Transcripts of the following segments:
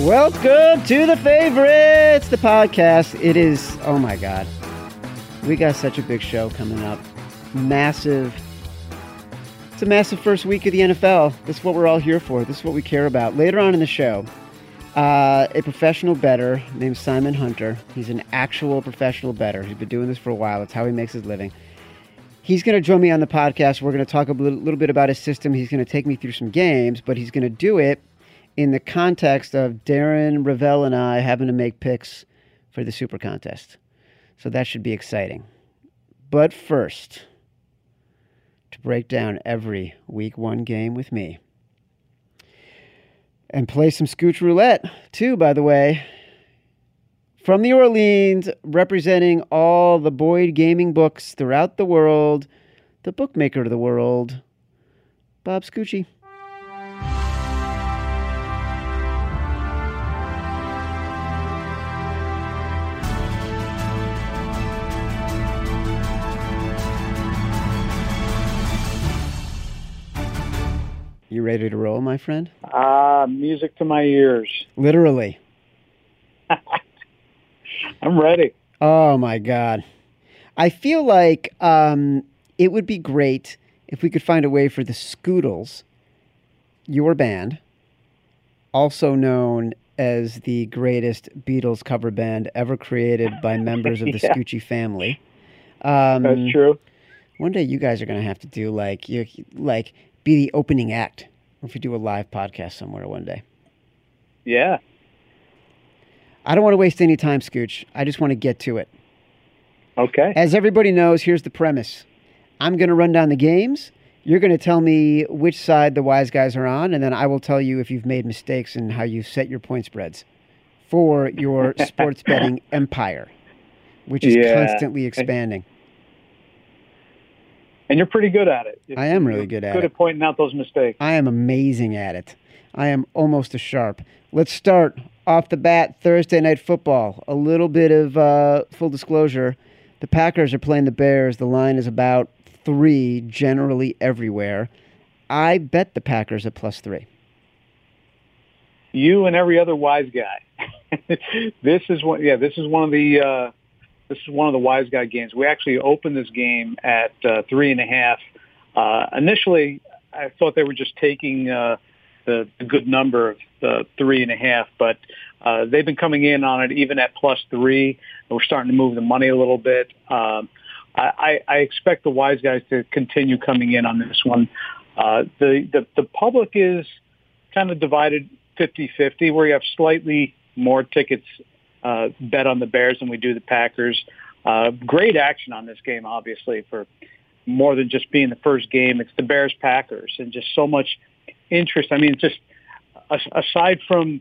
Welcome to the favorites, the podcast. It is, oh my God. We got such a big show coming up. Massive. It's a massive first week of the NFL. This is what we're all here for. This is what we care about. Later on in the show, uh, a professional better named Simon Hunter. He's an actual professional better. He's been doing this for a while. It's how he makes his living. He's going to join me on the podcast. We're going to talk a little, little bit about his system. He's going to take me through some games, but he's going to do it in the context of Darren Rovell and I having to make picks for the Super Contest. So that should be exciting. But first, to break down every week one game with me and play some Scooch Roulette, too, by the way. From New Orleans, representing all the Boyd gaming books throughout the world, the bookmaker of the world, Bob Scucci. Ready to roll, my friend? Ah, music to my ears. Literally. I'm ready. Oh my god. I feel like um, it would be great if we could find a way for the Scoodles, your band, also known as the greatest Beatles cover band ever created by members of the Yeah. Scoochie family. Um, That's true. One day you guys are going to have to do like you like be the opening act if we do a live podcast somewhere one day. Yeah. I don't want to waste any time, Scooch. I just want to get to it. Okay. As everybody knows, here's the premise. I'm going to run down the games. You're going to tell me which side the wise guys are on, and then I will tell you if you've made mistakes and how you've set your point spreads for your sports betting empire, which is Yeah. constantly expanding. And you're pretty good at it. I am really good at Good it. Good at pointing out those mistakes. I am amazing at it. I am almost a sharp. Let's start off the bat Thursday night football. A little bit of uh, full disclosure. The Packers are playing the Bears. The line is about three generally everywhere. I bet the Packers at plus three. You and every other wise guy. this is one. Yeah, this is one of the. Uh, this is one of the wise guy games. We actually opened this game at uh, three and a half. Uh, initially, I thought they were just taking uh, the, the good number of the three and a half, but uh, they've been coming in on it even at plus three. We're starting to move the money a little bit. Um, I, I I expect the wise guys to continue coming in on this one. Uh, the, the the public is kind of divided 50-50, where you have slightly more tickets uh, bet on the Bears than we do the Packers. Uh, great action on this game, obviously, for more than just being the first game. It's the Bears Packers, and just so much interest. I mean, just aside from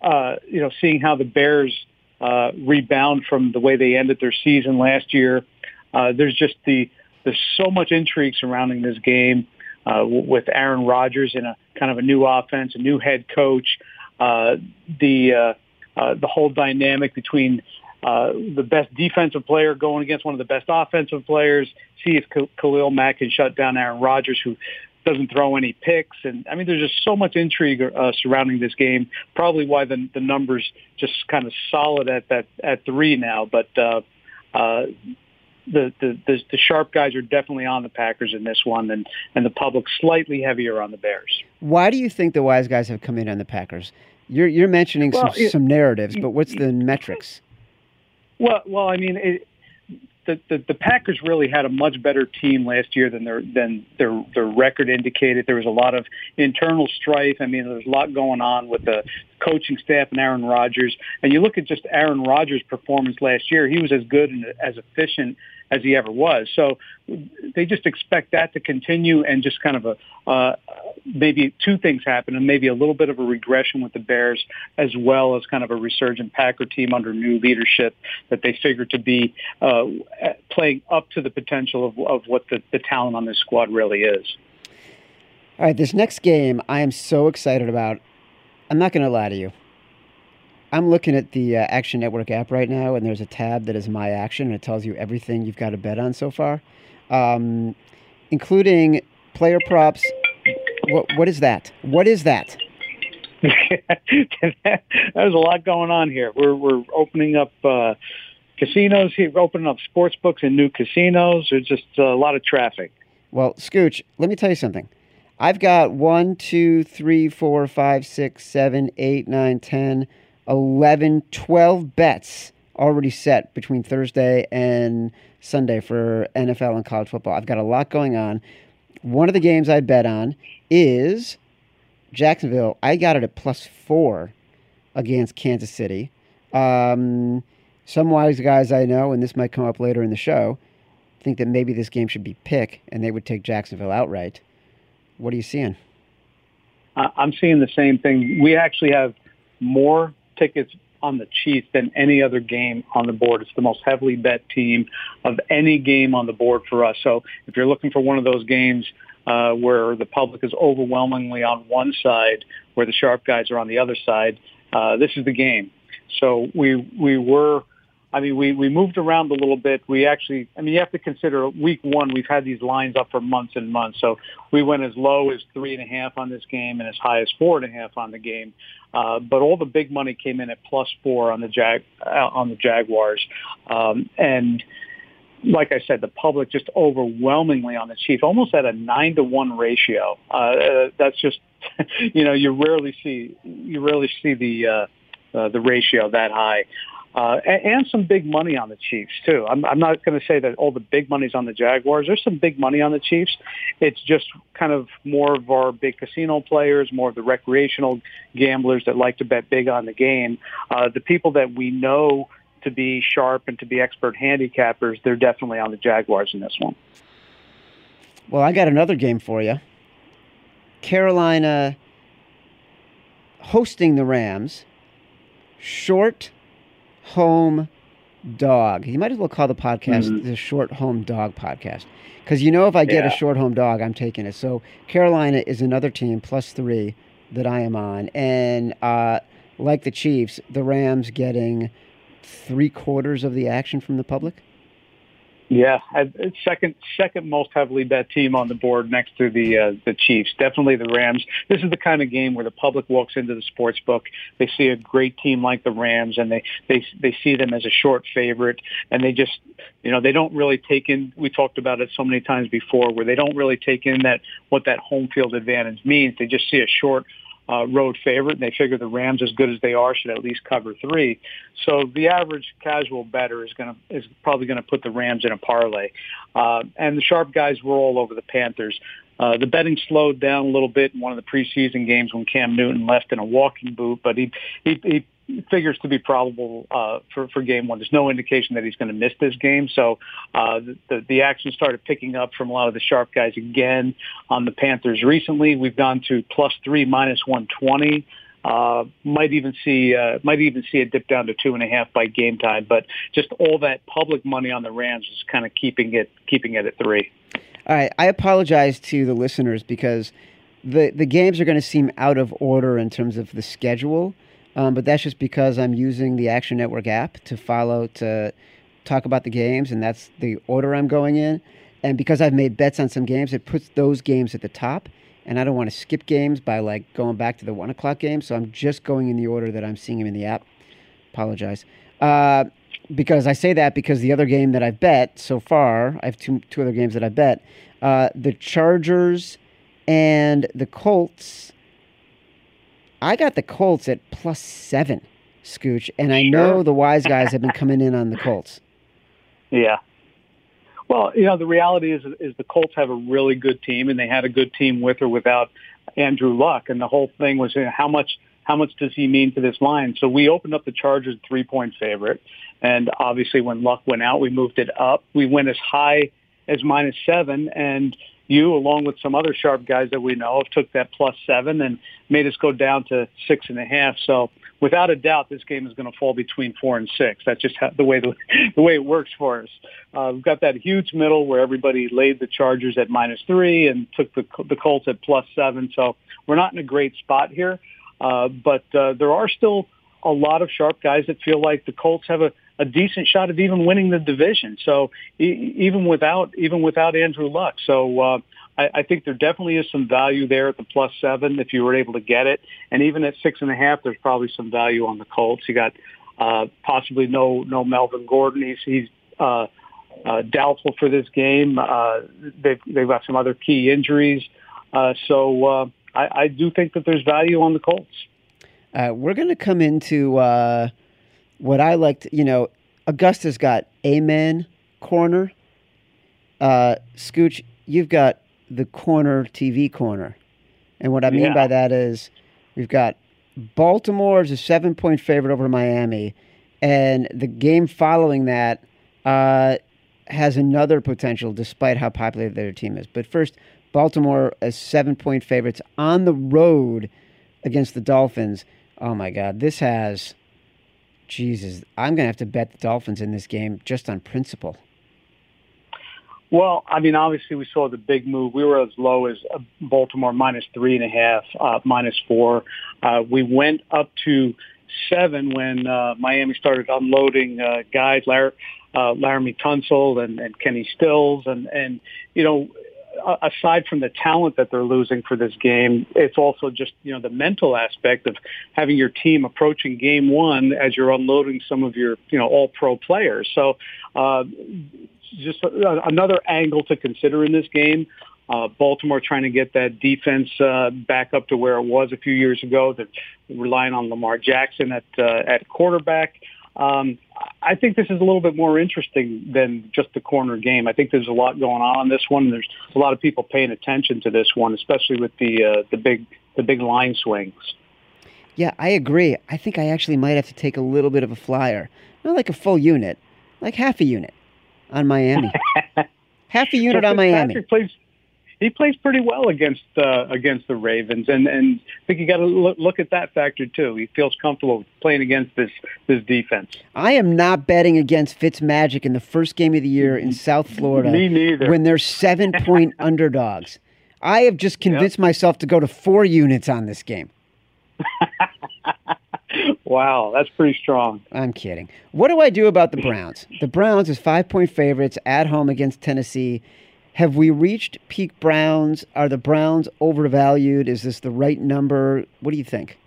uh, you know seeing how the Bears uh, rebound from the way they ended their season last year, uh, there's just the there's so much intrigue surrounding this game uh, with Aaron Rodgers in a kind of a new offense, a new head coach, uh, the uh, uh, the whole dynamic between uh, the best defensive player going against one of the best offensive players. See if Khalil Mack can shut down Aaron Rodgers, who doesn't throw any picks. And I mean, there's just so much intrigue uh, surrounding this game. Probably why the the numbers just kind of solid at that at three now. But uh, uh, the, the the the sharp guys are definitely on the Packers in this one, and and the public slightly heavier on the Bears. Why do you think the wise guys have come in on the Packers? You're you're mentioning Well, some it- some narratives, but what's the metrics? Well, well, I mean, it, the, the the Packers really had a much better team last year than their than their their record indicated. There was a lot of internal strife. I mean, there's a lot going on with the coaching staff and Aaron Rodgers. And you look at just Aaron Rodgers' performance last year; he was as good and as efficient as he ever was. So they just expect that to continue and just kind of a uh, maybe two things happen and maybe a little bit of a regression with the Bears as well as kind of a resurgent Packer team under new leadership that they figure to be uh, playing up to the potential of, of what the, the talent on this squad really is. All right, this next game I am so excited about. I'm not going to lie to you. I'm looking at the uh, Action Network app right now, and there's a tab that is My Action, and it tells you everything you've got to bet on so far, um, including player props. What what is that? What is that? There's a lot going on here. We're we're opening up uh, casinos here, opening up sports books and new casinos. There's just a lot of traffic. Well, Scooch, let me tell you something. I've got one, two, three, four, five, six, seven, eight, nine, ten, eleven, twelve bets already set between Thursday and Sunday for NFL and college football. I've got a lot going on. One of the games I bet on is Jacksonville. I got it at plus four against Kansas City. Um, some wise guys I know, and this might come up later in the show, think that maybe this game should be pick and they would take Jacksonville outright. What are you seeing? I'm seeing the same thing. We actually have more tickets on the Chiefs than any other game on the board. It's the most heavily bet team of any game on the board for us. So if you're looking for one of those games uh, where the public is overwhelmingly on one side, where the sharp guys are on the other side, uh, this is the game. So we we were I mean, we, we moved around a little bit. We actually, I mean, you have to consider week one, we've had these lines up for months and months. So we went as low as three and a half on this game and as high as four and a half on the game. Uh, but all the big money came in at plus four on the Jag, uh, on the Jaguars. Um, and like I said, the public just overwhelmingly on the Chiefs, almost at a nine to one ratio. Uh, that's just, you know, you rarely see, you rarely see the, uh, uh, the ratio that high uh, and, and some big money on the Chiefs too. I'm, I'm not going to say that all the big money's on the Jaguars. There's some big money on the Chiefs. It's just kind of more of our big casino players, more of the recreational gamblers that like to bet big on the game. Uh, the people that we know to be sharp and to be expert handicappers, they're definitely on the Jaguars in this one. Well, I got another game for you. Carolina hosting the Rams. Short home dog. You might as well call the podcast mm-hmm. the Short Home Dog Podcast. Because you know, if I get yeah. a short home dog, I'm taking it. So Carolina is another team plus three that I am on. And uh, like the Chiefs, the Rams getting three quarters of the action from the public. Yeah, I, second second most heavily bet team on the board next to the uh, the Chiefs. Definitely the Rams. This is the kind of game where the public walks into the sports book. They see a great team like the Rams, and they they they see them as a short favorite, and they just you know they don't really take in. We talked about it so many times before, where they don't really take in that what that home field advantage means. They just see a short uh, road favorite, and they figure the Rams, as good as they are, should at least cover three. So the average casual better is going to is probably going to put the Rams in a parlay, uh, and the sharp guys were all over the Panthers. Uh, the betting slowed down a little bit in one of the preseason games when Cam Newton left in a walking boot, but he he, he figures to be probable uh, for for game one. There's no indication that he's going to miss this game, so uh, the the action started picking up from a lot of the sharp guys again on the Panthers. Recently, we've gone to plus three, minus one twenty. Uh, might even see uh, might even see it dip down to two and a half by game time, but just all that public money on the Rams is kind of keeping it keeping it at three. All right, I apologize to the listeners because the the games are going to seem out of order in terms of the schedule. Um, but that's just because I'm using the Action Network app to follow to talk about the games, and that's the order I'm going in. And because I've made bets on some games, it puts those games at the top. And I don't want to skip games by like going back to the one o'clock game, so I'm just going in the order that I'm seeing them in the app. Apologize. Uh, because I say that because the other game that I've bet so far, I have two two other games that I bet. Uh, the Chargers and the Colts I got the Colts at plus seven, Scooch, and I know the wise guys have been coming in on the Colts. Yeah. Well, you know, the reality is is the Colts have a really good team, and they had a good team with or without Andrew Luck, and the whole thing was you know, how much how much does he mean to this line? So we opened up the Chargers three point favorite, and obviously when Luck went out, we moved it up. We went as high as minus seven, and you, along with some other sharp guys that we know, have took that plus seven and made us go down to six and a half. So without a doubt, this game is going to fall between four and six. That's just how, the way the, the way it works for us. Uh, we've got that huge middle where everybody laid the Chargers at minus three and took the the Colts at plus seven. So we're not in a great spot here, uh, but uh, there are still a lot of sharp guys that feel like the Colts have a a decent shot of even winning the division. So e- even without even without Andrew Luck, so uh, I, I think there definitely is some value there at the plus seven if you were able to get it, and even at six and a half, there's probably some value on the Colts. You got uh, possibly no no Melvin Gordon. He's he's uh, uh, doubtful for this game. Uh, they've they've got some other key injuries, uh, so uh, I, I do think that there's value on the Colts. Uh, we're going to come into uh, what I liked. You know, Augusta's got Amen corner. Uh, Scooch, you've got the corner TV corner, and what I mean Yeah. by that is we've got Baltimore is a seven point favorite over Miami, and the game following that uh, has another potential, despite how popular their team is. But first, Baltimore as seven point favorites on the road against the Dolphins. Oh my God, this has. Jesus, I'm gonna have to bet the Dolphins in this game just on principle. Well, I mean, obviously we saw the big move. We were as low as uh, Baltimore minus three and a half, uh, minus four. Uh, we went up to seven when uh, Miami started unloading uh, guys, Lar- uh, Laremy Tunsil and, and Kenny Stills, and and you know. Aside from the talent that they're losing for this game, it's also just you know the mental aspect of having your team approaching game one as you're unloading some of your you know all pro players. So uh, just a, another angle to consider in this game. Uh, Baltimore trying to get that defense uh, back up to where it was a few years ago. They're relying on Lamar Jackson at uh, at quarterback. Um, I think this is a little bit more interesting than just the corner game. I think there's a lot going on on this one. There's a lot of people paying attention to this one, especially with the uh, the big the big line swings. Yeah, I agree. I think I actually might have to take a little bit of a flyer, not like a full unit, like half a unit on Miami. half a unit So on Miami. Plays. He plays pretty well against uh, against the Ravens, and and I think you got to look, look at that factor too. He feels comfortable playing against this this defense. I am not betting against Fitzmagic in the first game of the year in South Florida Me neither. when they're seven point underdogs. I have just convinced myself to go to four units on this game. Wow, that's pretty strong. I'm kidding. What do I do about the Browns? The Browns is five point favorites at home against Tennessee. Have we reached peak Browns? Are the Browns overvalued? Is this the right number? What do you think?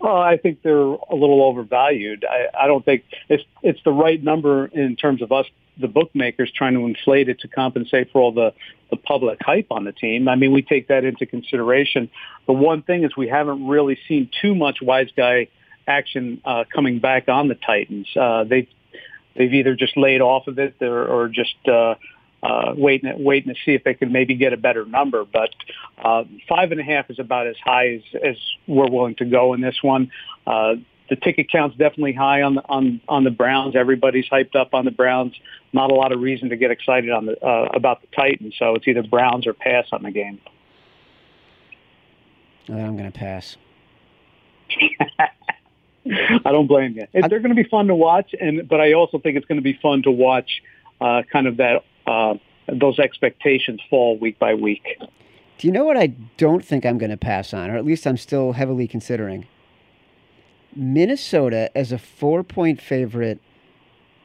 Well, I think they're a little overvalued. I, I don't think it's it's the right number in terms of us, the bookmakers, trying to inflate it to compensate for all the the public hype on the team. I mean, we take that into consideration. The one thing is we haven't really seen too much wise guy action uh, coming back on the Titans. Uh, they they've either just laid off of it or, or just uh, uh, waiting waiting to see if they can maybe get a better number. But uh, five and a half is about as high as, as we're willing to go in this one. Uh, the ticket count's definitely high on the on on the Browns. Everybody's hyped up on the Browns. Not a lot of reason to get excited on the uh, about the Titans. So it's either Browns or pass on the game. I'm going to pass. I don't blame you. They're going to be fun to watch, and but I also think it's going to be fun to watch uh, kind of that uh, those expectations fall week by week. Do you know what I don't think I'm going to pass on, or at least I'm still heavily considering? Minnesota as a four point favorite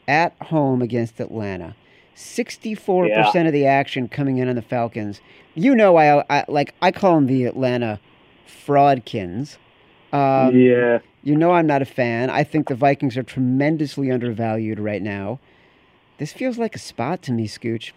at home against Atlanta. 64% of the action coming in on the Falcons. You know, I, I like I call them the Atlanta fraudkins. Um, yeah, You know, I'm not a fan. I think the Vikings are tremendously undervalued right now. This feels like a spot to me, Scooch.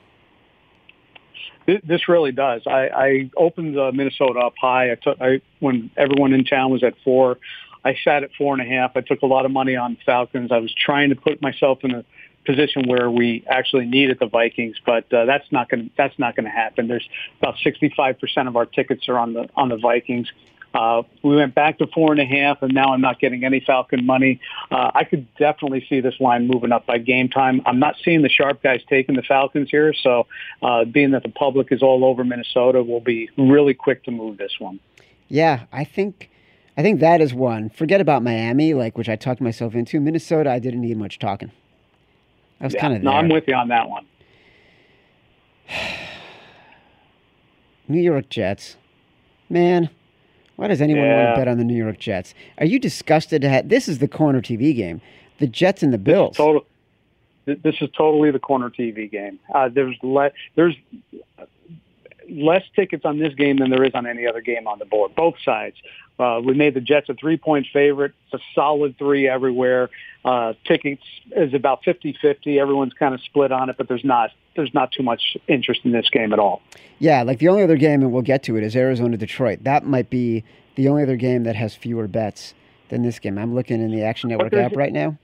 This really does. I, I opened uh, Minnesota up high. I took I, when everyone in town was at four. I sat at four and a half. I took a lot of money on Falcons. I was trying to put myself in a position where we actually needed the Vikings, but uh, that's not going that's not going to happen. There's about 65 percent of our tickets are on the on the Vikings. Uh, we went back to four and a half, and now I'm not getting any Falcon money. Uh, I could definitely see this line moving up by game time. I'm not seeing the sharp guys taking the Falcons here, so uh, being that the public is all over Minnesota, we'll be really quick to move this one. Yeah, I think I think that is one. Forget about Miami, like which I talked myself into. Minnesota, I didn't need much talking. I was Yeah, kind of no. I'm with you on that one. New York Jets. Man, why does anyone want to bet on the New York Jets? Are you disgusted to have this is the corner TV game. The Jets and the Bills. Total. This is totally the corner TV game. Uh, there's le- there's less tickets on this game than there is on any other game on the board. Both sides. Uh, we made the Jets a three-point favorite. It's a solid three everywhere. Uh, tickets is about 50-50. Everyone's kind of split on it, but there's not there's not too much interest in this game at all. Yeah, like the only other game, and we'll get to it, is Arizona Detroit. That might be the only other game that has fewer bets than this game. I'm looking in the Action Network app right now.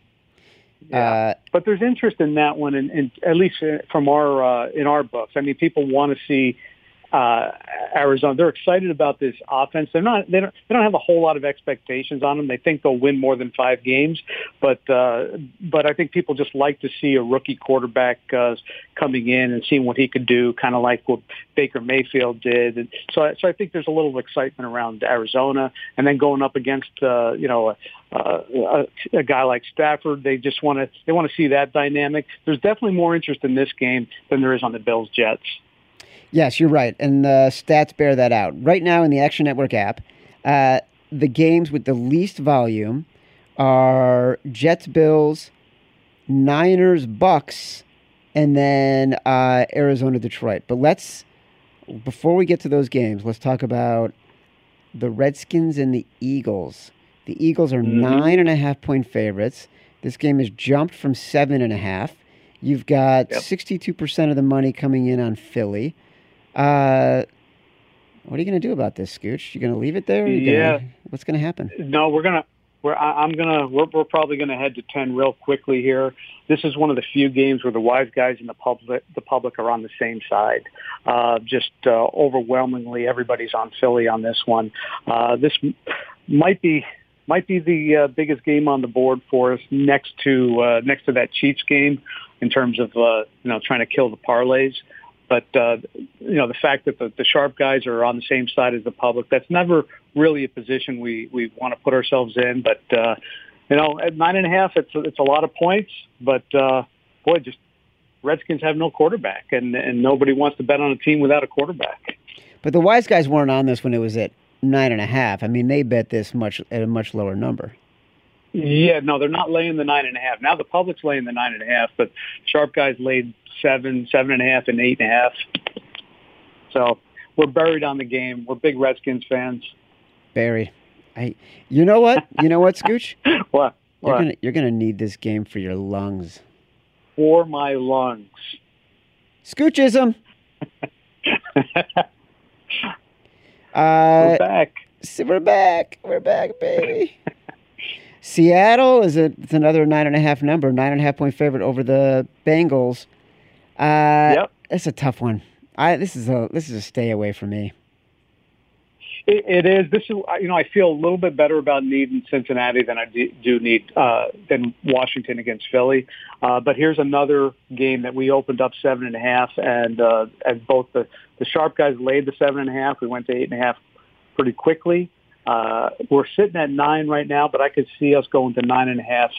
Yeah. Uh, but there's interest in that one, and, and at least from our uh, in our books. I mean, people want to see uh, Arizona. They're excited about this offense. They're not. They don't. They don't have a whole lot of expectations on them. They think they'll win more than five games, but uh, but I think people just like to see a rookie quarterback uh, coming in and seeing what he could do, kind of like what Baker Mayfield did. And so, so I think there's a little excitement around Arizona, and then going up against uh, you know a, a, a guy like Stafford. They just want to they want to see that dynamic. There's definitely more interest in this game than there is on the Bills Jets. Yes, you're right. And the stats bear that out. Right now in the Action Network app, uh, the games with the least volume are Jets, Bills, Niners, Bucks, and then uh, Arizona, Detroit. But let's, before we get to those games, let's talk about the Redskins and the Eagles. The Eagles are mm-hmm. nine and a half point favorites. This game has jumped from seven and a half. You've got yep. 62% of the money coming in on Philly. Uh, what are you going to do about this, Scooch? You going to leave it there? yeah. Gonna, what's going to happen? No, we're going to. We're, I'm gonna. We're, we're probably gonna head to ten real quickly here. This is one of the few games where the wise guys and the public, the public are on the same side. Uh, just uh, overwhelmingly, everybody's on Philly on this one. Uh, this might be might be the uh, biggest game on the board for us next to uh, next to that Chiefs game in terms of uh, you know trying to kill the parlays. But uh, you know, the fact that the, the sharp guys are on the same side as the public, that's never really a position we we want to put ourselves in. But uh, you know, at nine and a half, it's it's a lot of points. But uh, boy, just Redskins have no quarterback, and and nobody wants to bet on a team without a quarterback. But the wise guys weren't on this when it was at nine and a half. I mean, they bet this much at a much lower number. Yeah, no, they're not laying the nine and a half. Now the public's laying the nine and a half, but sharp guys laid seven, seven and a half, and eight and a half. So we're buried on the game. We're big Redskins fans. Buried. I, you know what? You know what, Scooch? what? You're what? gonna you're gonna need this game for your lungs. For my lungs. Scoochism. uh, we're back. We're back. We're back, baby. Seattle is a, it's another nine and a half number, nine and a half point favorite over the Bengals. Uh, yep, it's a tough one. I this is a this is a stay away from me. It, it is. This is you know I feel a little bit better about needing Cincinnati than I do need uh, than Washington against Philly. Uh, but here's another game that we opened up seven and a half, and uh, and both the the sharp guys laid the seven and a half. We went to eight and a half pretty quickly. Uh, we're sitting at nine right now, but I could see us going to nine and a half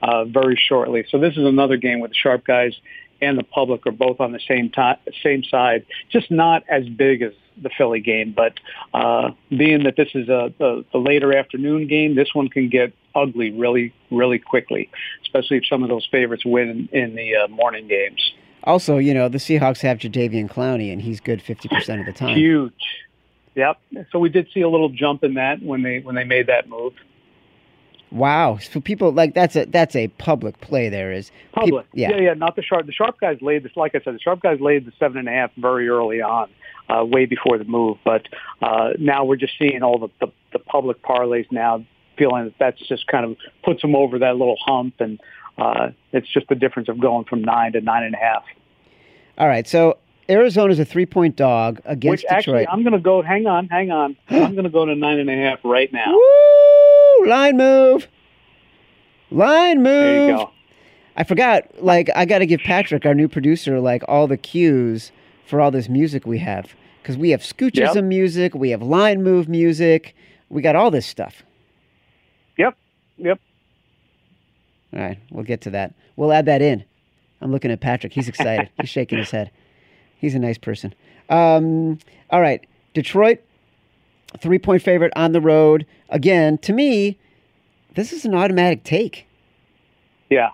uh, very shortly. So this is another game with the sharp guys and the public are both on the same time, same side. Just not as big as the Philly game, but uh, being that this is a the, the later afternoon game, this one can get ugly really, really quickly, especially if some of those favorites win in, the uh, morning games. Also, you know the Seahawks have Jadeveon Clowney, and he's good fifty percent of the time. Huge. Yep. So we did see a little jump in that when they when they made that move. Wow. So people like that's a that's a public play. There is public. yeah. yeah, yeah. Not the sharp. The sharp guys laid this. Like I said, the sharp guys laid the seven and a half very early on, uh, way before the move. But uh, now we're just seeing all the, the the public parlays now, feeling that that's just kind of puts them over that little hump, and uh, it's just the difference of going from nine to nine and a half. All right. So Arizona's a three point dog against Which actually, Detroit. I'm going to go. Hang on, hang on. I'm going to go to nine and a half right now. Woo! line move. Line move. There you go. I forgot. Like, I got to give Patrick, our new producer, like all the cues for all this music we have. Because we have scoochism yep. music, we have line move music, we got all this stuff. Yep. Yep. All right, we'll get to that. We'll add that in. I'm looking at Patrick. He's excited. He's shaking his head. He's a nice person. Um, all right, Detroit three point favorite on the road. Again, to me, this is an automatic take. Yeah.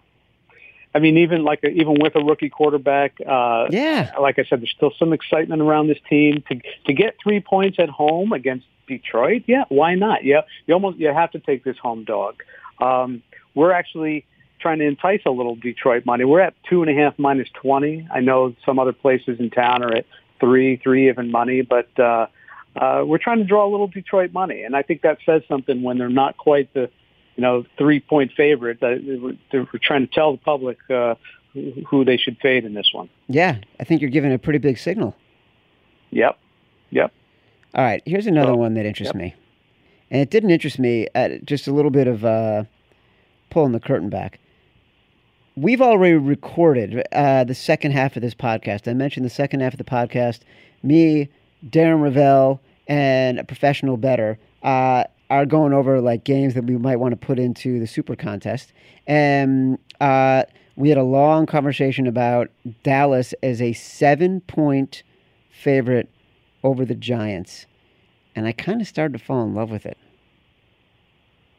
I mean, even like a, even with a rookie quarterback, uh, yeah. Like I said, there's still some excitement around this team to to get three points at home against Detroit. Yeah, why not? Yeah, you almost you have to take this home dog. Um, we're actually trying to entice a little Detroit money. We're at two and a half minus twenty. I know some other places in town are at three, three even money, but uh, uh, we're trying to draw a little Detroit money, and I think that says something when they're not quite the you know three point favorite. That we're trying to tell the public uh, who they should fade in this one. Yeah, I think you're giving a pretty big signal. Yep. Yep. All right, here's another one that interests yep. me, and it didn't interest me. At just a little bit of uh, pulling the curtain back. We've already recorded uh, the second half of this podcast. I mentioned the second half of the podcast. Me, Darren Rovell, and a professional better uh, are going over like games that we might want to put into the super contest. And uh, we had a long conversation about Dallas as a seven point favorite over the Giants. And I kind of started to fall in love with it.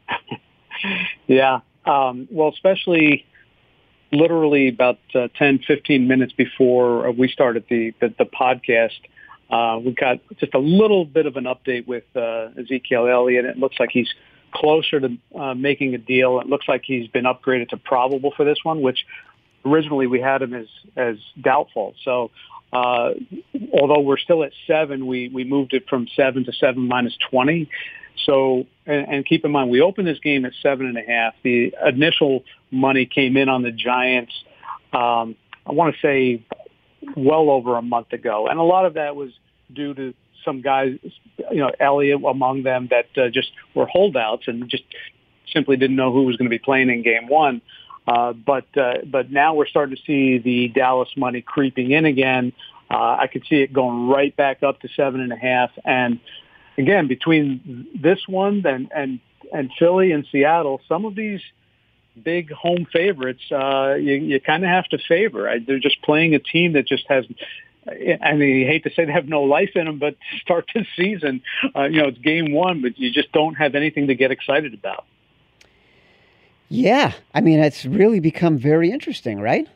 yeah. Um, well, especially literally about uh, 10, 15 minutes before we started the, the, the podcast, uh, we got just a little bit of an update with uh, Ezekiel Elliott. It looks like he's closer to uh, making a deal. It looks like he's been upgraded to probable for this one, which originally we had him as as doubtful. So uh, although we're still at seven, we we moved it from seven to seven minus twenty. So and, and keep in mind we opened this game at seven and a half. The initial money came in on the Giants. Um, I want to say well over a month ago, and a lot of that was due to some guys, you know, Elliott among them that uh, just were holdouts and just simply didn't know who was going to be playing in game one. Uh, but uh, but now we're starting to see the Dallas money creeping in again. Uh, I could see it going right back up to seven and a half. And again, between this one and and and Philly and Seattle, some of these big home favorites, uh, you, you kind of have to favor. I, they're just playing a team that just has. I mean, you hate to say they have no life in them, but start this season, uh, you know, it's game one, but you just don't have anything to get excited about. Yeah, I mean, it's really become very interesting, right?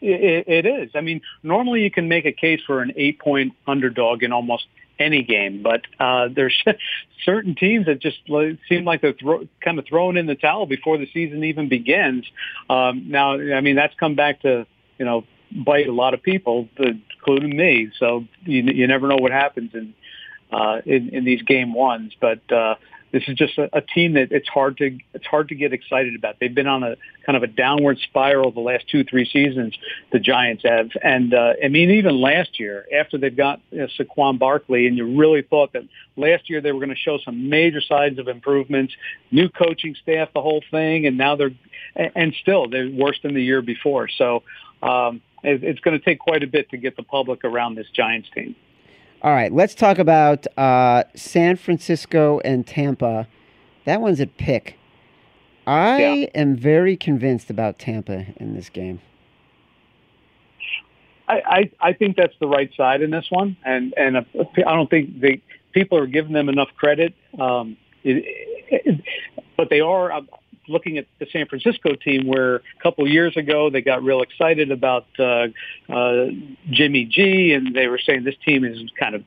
It, it is. I mean, normally you can make a case for an eight-point underdog in almost any game, but uh, there's certain teams that just seem like they're throw, kind of throwing in the towel before the season even begins. Um, now, I mean, that's come back to you know bite a lot of people, including me. So you, you never know what happens in uh, in, in these game ones, but. Uh, this is just a, a team that it's hard to it's hard to get excited about. They've been on a kind of a downward spiral the last two three seasons. The Giants have, and uh, I mean even last year after they've got you know, Saquon Barkley, and you really thought that last year they were going to show some major signs of improvements, new coaching staff, the whole thing, and now they're and still they're worse than the year before. So. Um, it's going to take quite a bit to get the public around this Giants team. All right, let's talk about uh, San Francisco and Tampa. That one's a pick. I yeah. am very convinced about Tampa in this game. I, I, I think that's the right side in this one, and and I don't think the people are giving them enough credit. Um, it, it, but they are looking at the San Francisco team, where a couple years ago they got real excited about uh, uh, Jimmy G, and they were saying this team is kind of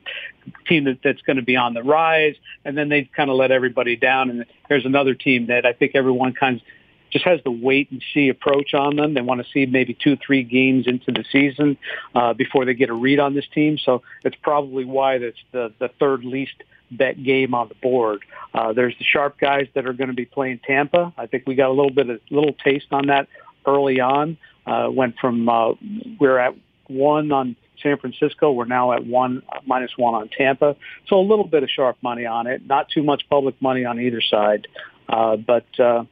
team that, that's going to be on the rise, and then they kind of let everybody down. And there's another team that I think everyone kind of just has the wait and see approach on them. They want to see maybe two, three games into the season uh, before they get a read on this team. So it's probably why that's the, the third least bet game on the board. Uh, there's the sharp guys that are going to be playing Tampa. I think we got a little bit of little taste on that early on. Uh, went from uh, we're at one on San Francisco. We're now at one minus one on Tampa. So a little bit of sharp money on it. Not too much public money on either side, uh, but uh,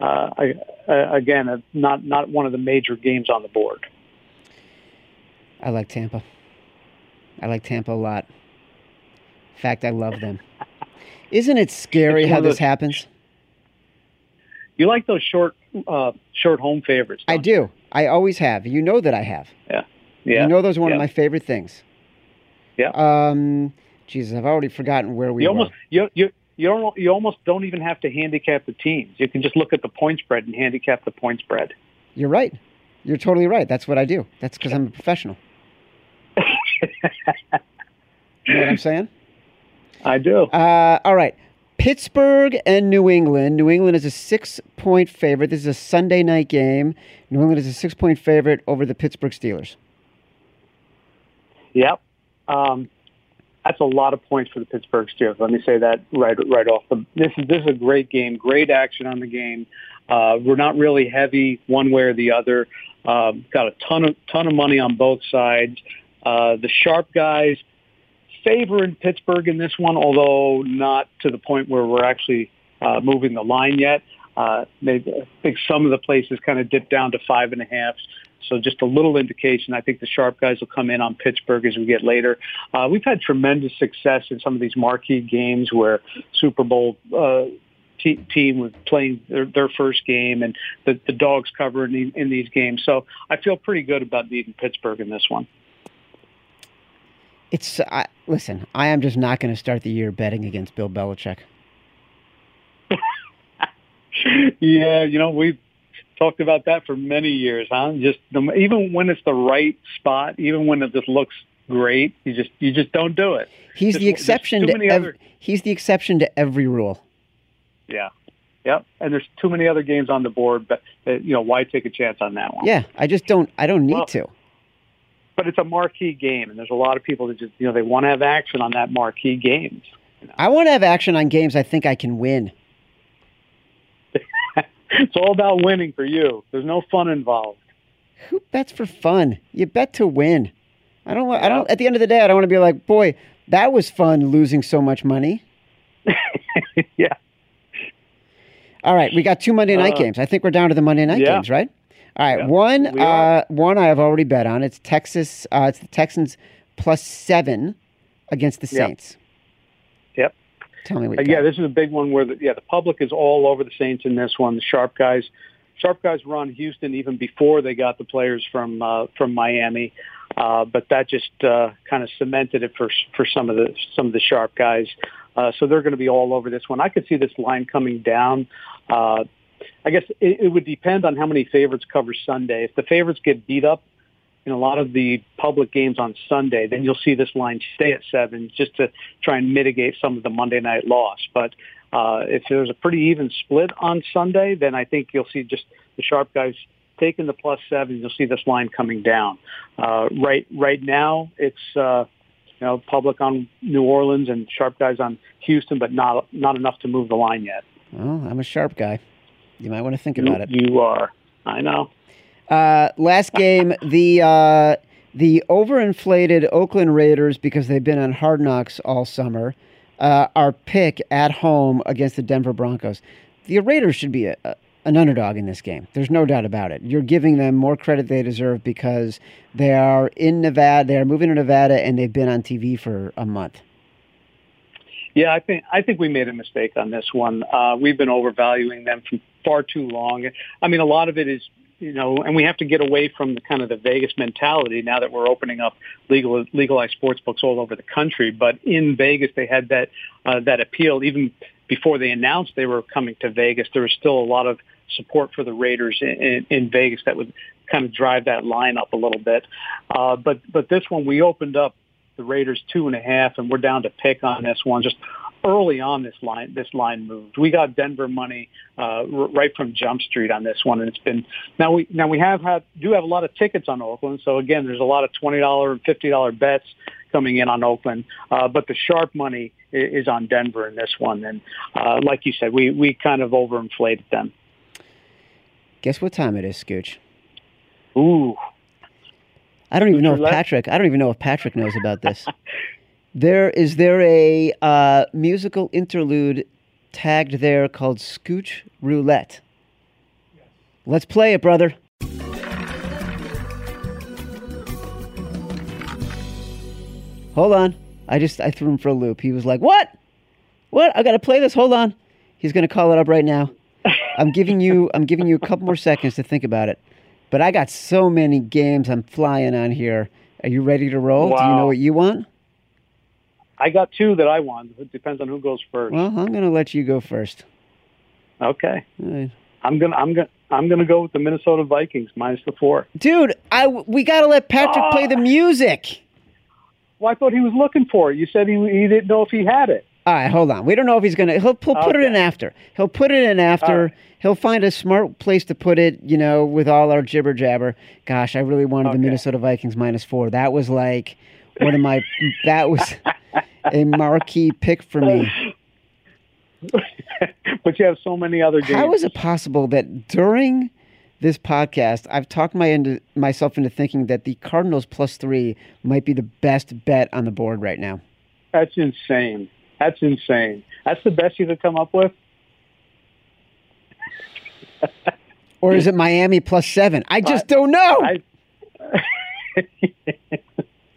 uh, I, uh, again, uh, not not one of the major games on the board. I like Tampa. I like Tampa a lot. Fact, I love them. Isn't it scary how this happens? You like those short, uh, short home favorites? I do. I always have. You know that I have. Yeah. Yeah. You know those are one yeah. of my favorite things. Yeah. Um, Jesus, I've already forgotten where we you were. Almost, you you you don't you almost don't even have to handicap the teams. You can just look at the point spread and handicap the point spread. You're right. You're totally right. That's what I do. That's because I'm a professional. you know what I'm saying? I do. Uh, all right. Pittsburgh and New England. New England is a six point favorite. This is a Sunday night game. New England is a six point favorite over the Pittsburgh Steelers. Yep. Um, that's a lot of points for the Pittsburgh Steelers. Let me say that right right off the. This is this is a great game. Great action on the game. Uh, we're not really heavy one way or the other. Uh, got a ton of ton of money on both sides. Uh, the sharp guys favoring Pittsburgh in this one, although not to the point where we're actually uh, moving the line yet. Uh, maybe, I think some of the places kind of dipped down to five and a half. So just a little indication. I think the sharp guys will come in on Pittsburgh as we get later. Uh, we've had tremendous success in some of these marquee games where Super Bowl uh, te- team was playing their, their first game and the, the dogs cover in, in these games. So I feel pretty good about beating Pittsburgh in this one. It's I, listen. I am just not going to start the year betting against Bill Belichick. yeah, you know we've talked about that for many years, huh? Just the, even when it's the right spot, even when it just looks great, you just you just don't do it. He's Just- the exception to ev- other- he's the exception to every rule. Yeah, yep. And there's too many other games on the board, but uh, you know why take a chance on that one? Yeah, I just don't. I don't need Well, to. But it's a marquee game, and there's a lot of people that just you know they want to have action on that marquee game. I want to have action on games I think I can win. It's all about winning for you. There's no fun involved. Who bets for fun? You bet to win. I don't. I don't. At the end of the day, I don't want to be like, boy, that was fun losing so much money. yeah. All right, we got two Monday night Uh, games. I think we're down to the Monday night yeah. games, right? All right, Yeah, one. Uh, one I have already bet on. It's Texas. Uh, it's the Texans plus seven against the Saints. Yep. Tell me what. Uh, yeah, this is a big one where the, yeah the public is all over the Saints in this one. The sharp guys, sharp guys run Houston even before they got the players from uh, from Miami, uh, but that just uh, kind of cemented it for for some of the some of the sharp guys. Uh, so they're going to be all over this one. I could see this line coming down. Uh, I guess it, it would depend on how many favorites cover Sunday. If the favorites get beat up in a lot of the public games on Sunday, then you'll see this line stay at seven just to try and mitigate some of the Monday night loss. But uh, if there's a pretty even split on Sunday, then I think you'll see just the sharp guys taking the plus seven. You'll see this line coming down. Uh, right right now, it's uh, you know public on New Orleans and sharp guys on Houston, but not not enough to move the line yet. Well, I'm a sharp guy. You might want to think You, about it. you are. I know. Uh, last game, the uh, the overinflated Oakland Raiders because they've been on Hard Knocks all summer. Uh, our pick at home against the Denver Broncos. The Raiders should be a, a, an underdog in this game. There's no doubt about it. You're giving them more credit they deserve because they are in Nevada. They are moving to Nevada and they've been on TV for a month. Yeah, I think I think we made a mistake on this one. Uh, we've been overvaluing them for far too long. I mean, a lot of it is, you know, and we have to get away from the kind of the Vegas mentality now that we're opening up legal legalized sports books all over the country. But in Vegas, they had that uh, that appeal even before they announced they were coming to Vegas. There was still a lot of support for the Raiders in, in, in Vegas that would kind of drive that line up a little bit. Uh, but but this one we opened up the Raiders two and a half, and we're down to pick on this one. Just early on, this line this line moved. We got Denver money uh, r- right from Jump Street on this one, and it's been now we now we have had do have a lot of tickets on Oakland. So again, there's a lot of twenty dollar and fifty dollar bets coming in on Oakland, uh, but the sharp money i- is on Denver in this one. And uh, like you said, we we kind of overinflated them. Guess what time it is, Scooch? Ooh, I don't even know if Patrick. I don't even know if Patrick knows about this. there is there a uh, musical interlude tagged there called Scooch Roulette. Let's play it, brother. Hold on. I just I threw him for a loop. He was like, "What? What? I got to play this. Hold on." He's going to call it up right now. I'm giving you I'm giving you a couple more seconds to think about it. But I got so many games I'm flying on here. Are you ready to roll? Do you know what you want? I got two that I want. It depends on who goes first. Well, I'm going to let you go first. Okay. Right. I'm gonna I'm gonna I'm going to go with the Minnesota Vikings minus the four. Dude, I we got to let Patrick play the ah! music. Well, I thought he was looking for it. You said he, he didn't know if he had it. All right, hold on. We don't know if he's gonna. He'll, he'll put it in after. He'll put it in after. Right. He'll find a smart place to put it. You know, with all our jibber jabber. Gosh, I really wanted the Minnesota Vikings minus four. That was like one of my. that was a marquee pick for me. but you have so many other games. How is it possible that during this podcast, I've talked my into, myself into thinking that the Cardinals plus three might be the best bet on the board right now? That's insane. That's insane. That's the best you could come up with. Or is it Miami plus seven? I just don't know. I.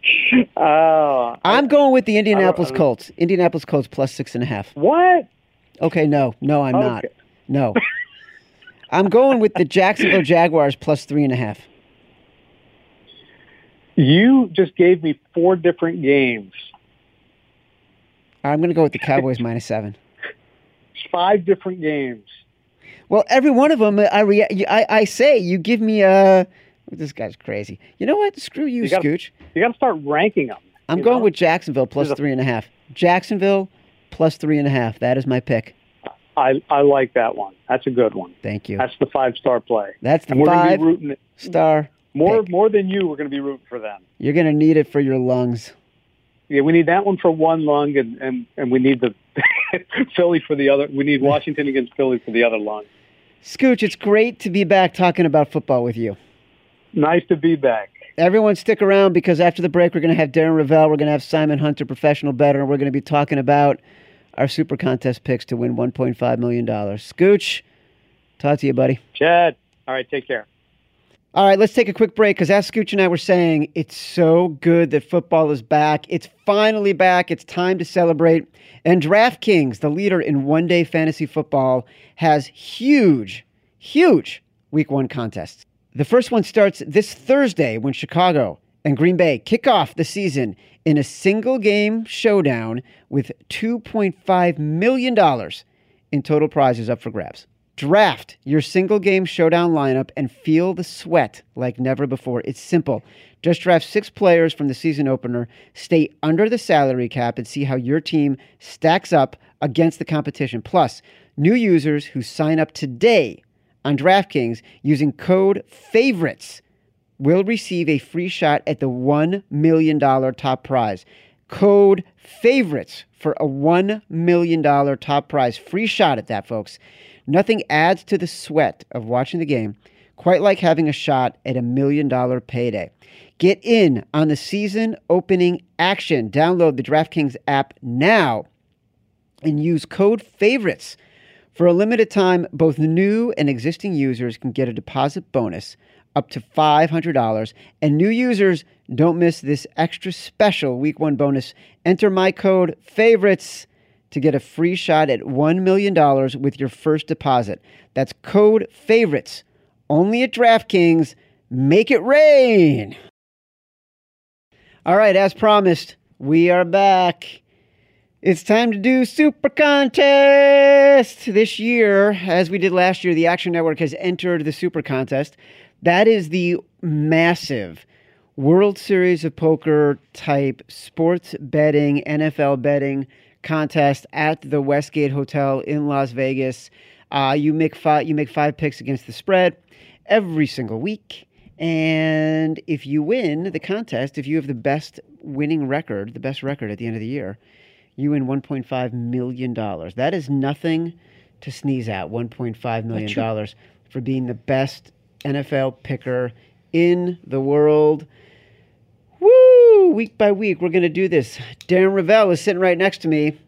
Oh, I'm going with the Indianapolis Colts. Indianapolis Colts plus six and a half. what? Okay, no, no, I'm not. No. I'm going with the Jacksonville Jaguars plus three and a half. You just gave me four different games. I'm going to go with the Cowboys minus seven. Five different games. Well, every one of them, I, rea- I, I say, you give me a. This guy's crazy. You know what? Screw you, You gotta- Scooch. You got to start ranking them. I'm going know? with Jacksonville plus three and a half. Jacksonville plus three and a half. That is my pick. I I like that one. That's a good one. Thank you. That's the five star play. That's the And we're going to five be rooting star. more pick. more than you. We're going to be rooting for them. You're going to need it for your lungs. Yeah, we need that one for one lung, and and, and we need the Philly for the other. We need Washington against Philly for the other lung. Scooch, it's great to be back talking about football with you. Nice to be back. Everyone stick around because after the break, we're going to have Darren Rovell, we're going to have Simon Hunter, professional bettor, and we're going to be talking about our super contest picks to win $1.5 million. Scooch, talk to you, buddy. Chad. All right, take care. All right, let's take a quick break because as Scooch and I were saying, it's so good that football is back. It's finally back. It's time to celebrate. And DraftKings, the leader in one day fantasy football, has huge, huge week one contests. The first one starts this Thursday when Chicago and Green Bay kick off the season in a single game showdown with $2.5 million in total prizes up for grabs. Draft your single game showdown lineup and feel the sweat like never before. It's simple. Just draft six players from the season opener, stay under the salary cap, and see how your team stacks up against the competition. Plus, new users who sign up today on DraftKings using code FAVORITES will receive a free shot at the $1 million top prize. Code FAVORITES for a $1 million top prize. Free shot at that, folks. Nothing adds to the sweat of watching the game quite like having a shot at a million dollar payday. Get in on the season opening action. Download the DraftKings app now and use code FAVORITES. For a limited time, both new and existing users can get a deposit bonus up to $500. And new users don't miss this extra special week one bonus. Enter my code FAVORITES to get a free shot at $1 million with your first deposit. That's code FAVORITES. Only at DraftKings. Make it rain. All right, as promised, we are back. It's time to do Super Contest this year. As we did last year, the Action Network has entered the Super Contest. That is the massive World Series of Poker type sports betting, NFL betting contest at the Westgate Hotel in Las Vegas. Uh, you make five. You make five picks against the spread every single week. And if you win the contest, if you have the best winning record, the best record at the end of the year, you win $1.5 million. That is nothing to sneeze at. $1.5 million for being the best NFL picker in the world. Woo! Week by week, we're going to do this. Darren Rovell is sitting right next to me,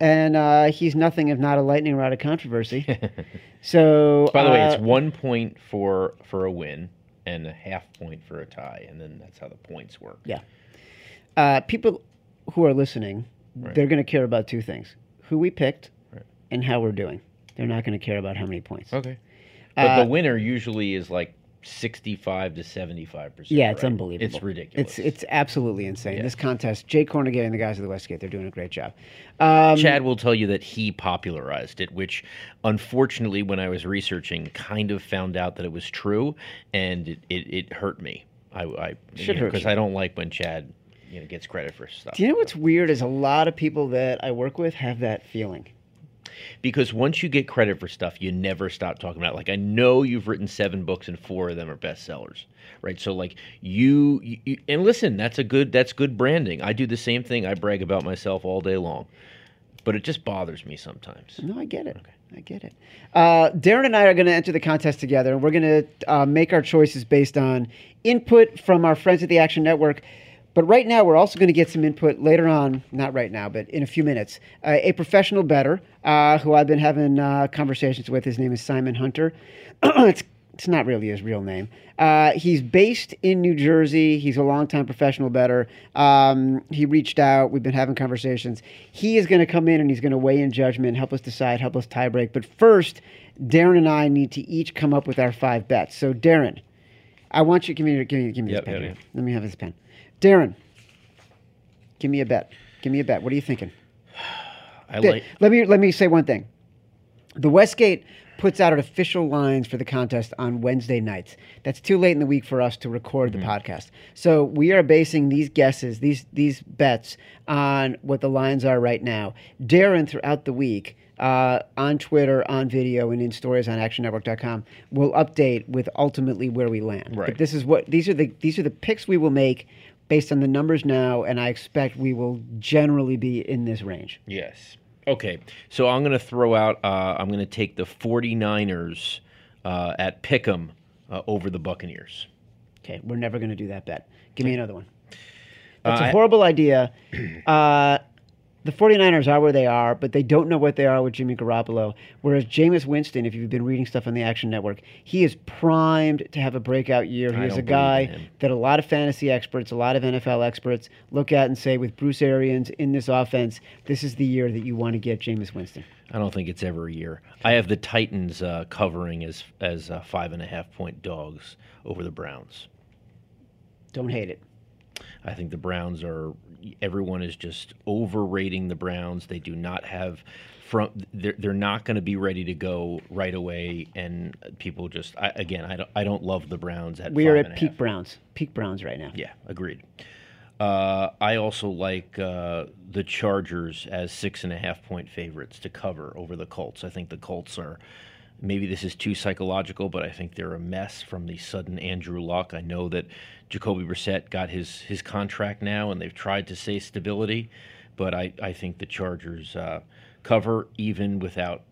and uh, he's nothing if not a lightning rod of controversy. so, By the way, uh, it's one point for for a win and a half point for a tie, and then that's how the points work. Yeah. uh, people who are listening, they're going to care about two things: who we picked and how we're doing. They're not going to care about how many points. Okay. But Uh, the winner usually is like 65 to 75 percent. Yeah, it's unbelievable. It's ridiculous. It's it's absolutely insane. Yeah. This contest, Jay Kornegay and the guys of the Westgate, they're doing a great job. Um, Chad will tell you that he popularized it, which unfortunately, when I was researching, kind of found out that it was true, and it, it, it hurt me. I, I Should hurt because. I don't like when Chad you know gets credit for stuff. do you know what's weird is a lot of people that I work with have that feeling. because once you get credit for stuff, you never stop talking about. It. Like I know you've written seven books and four of them are bestsellers, right? So like you, you, and listen, that's a good that's good branding. I do the same thing. I brag about myself all day long, but it just bothers me sometimes. No, I get it. I get it. Uh, Darren and I are going to enter the contest together, and we're going to uh, make our choices based on input from our friends at the Action Network. But right now, we're also going to get some input later on, not right now, but in a few minutes. Uh, a professional better uh, who I've been having uh, conversations with. His name is Simon Hunter. it's, it's not really his real name. Uh, he's based in New Jersey. He's a longtime professional better. Um, he reached out. We've been having conversations. He is going to come in and he's going to weigh in judgment, help us decide, help us tie break. But first, Darren and I need to each come up with our five bets. So, Darren, I want you give me give me give me Yep, this pen. yep, yep. Let me have this pen. Darren, give me a bet. Give me a bet. What are you thinking? I Th- like let me let me say one thing. The Westgate puts out official lines for the contest on Wednesday nights. That's too late in the week for us to record the podcast. So we are basing these guesses, these these bets on what the lines are right now. Darren throughout the week uh, on Twitter, on video, and in stories on ActionNetwork.com will update with ultimately where we land. But this is what these are the these are the picks we will make based on the numbers now, and I expect we will generally be in this range. Yes. Okay. So I'm going to throw out, uh, I'm going to take the 49ers uh, at Pick'em uh, over the Buccaneers. Okay, we're never going to do that bet. Give me another one. That's Uh, a I- horrible idea. The 49ers are where they are, but they don't know what they are with Jimmy Garoppolo. Whereas Jameis Winston, if you've been reading stuff on the Action Network, he is primed to have a breakout year. He I is a guy that a lot of fantasy experts, a lot of NFL experts look at and say, with Bruce Arians in this offense, this is the year that you want to get Jameis Winston. I don't think it's ever a year. I have the Titans uh, covering as as uh, five and a half point dogs over the Browns. Don't hate it. I think the Browns are. Everyone is just overrating the Browns. They do not have from. They're they're not going to be ready to go right away. And people just I, again, I don't I don't love the Browns at. We are at peak half. Browns. Peak Browns right now. Yeah, agreed. Uh, I also like uh, the Chargers as six and a half point favorites to cover over the Colts. I think the Colts are. Maybe this is too psychological, but I think they're a mess from the sudden Andrew Luck. I know that Jacoby Brissett got his his contract now, and they've tried to say stability, but I, I think the Chargers uh, cover even without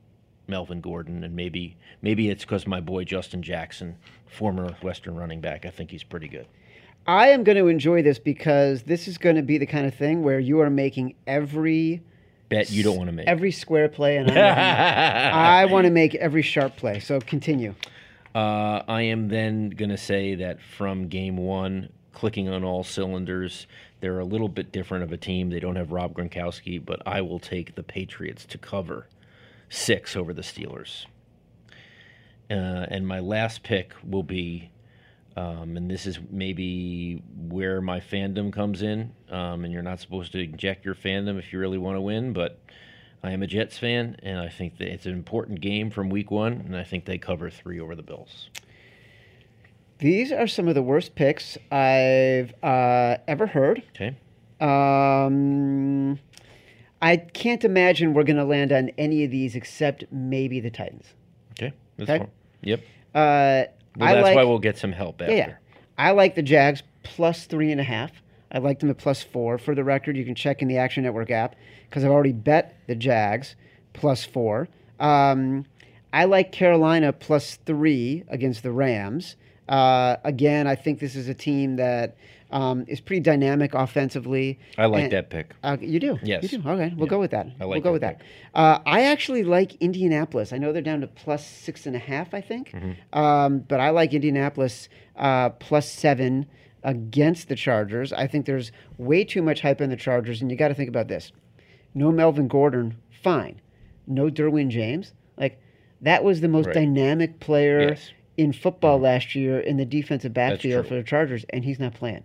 Melvin Gordon, and maybe maybe it's because my boy Justin Jackson, former Western running back, I think he's pretty good. I am going to enjoy this because this is going to be the kind of thing where you are making every Bet you don't want to make. every square play, and I want to make every sharp play. So continue. Uh, I am then going to say that from game one, clicking on all cylinders, they're a little bit different of a team. They don't have Rob Gronkowski, but I will take the Patriots to cover six over the Steelers. Uh, and my last pick will be, um, and this is maybe where my fandom comes in. Um, and you're not supposed to inject your fandom if you really want to win, but I am a Jets fan, and I think that it's an important game from week one, and I think they cover three over the Bills. These are some of the worst picks I've uh, ever heard. Okay. Um, I can't imagine we're going to land on any of these except maybe the Titans. Okay. That's Okay. fine. Yep. Uh, Well, that's like, why we'll get some help after. Yeah, yeah. I like the Jags plus three and a half. I like them at plus four. For the record, you can check in the Action Network app because I've already bet the Jags plus four. Um, I like Carolina plus three against the Rams. Uh, again, I think this is a team that um, is pretty dynamic offensively. I like And- that pick. Uh, you do? Yes. You do? Okay, we'll Yeah. go with that. I we'll go that with that. Uh, I actually like Indianapolis. I know they're down to plus six and a half, I think. Mm-hmm. Um, but I like Indianapolis uh, plus seven against the Chargers. I think there's way too much hype in the Chargers, and you got to think about this. No Melvin Gordon, fine. No Derwin James. Like, that was the most Right. dynamic player Yes. in football last year in the defensive backfield for the Chargers, and he's not playing.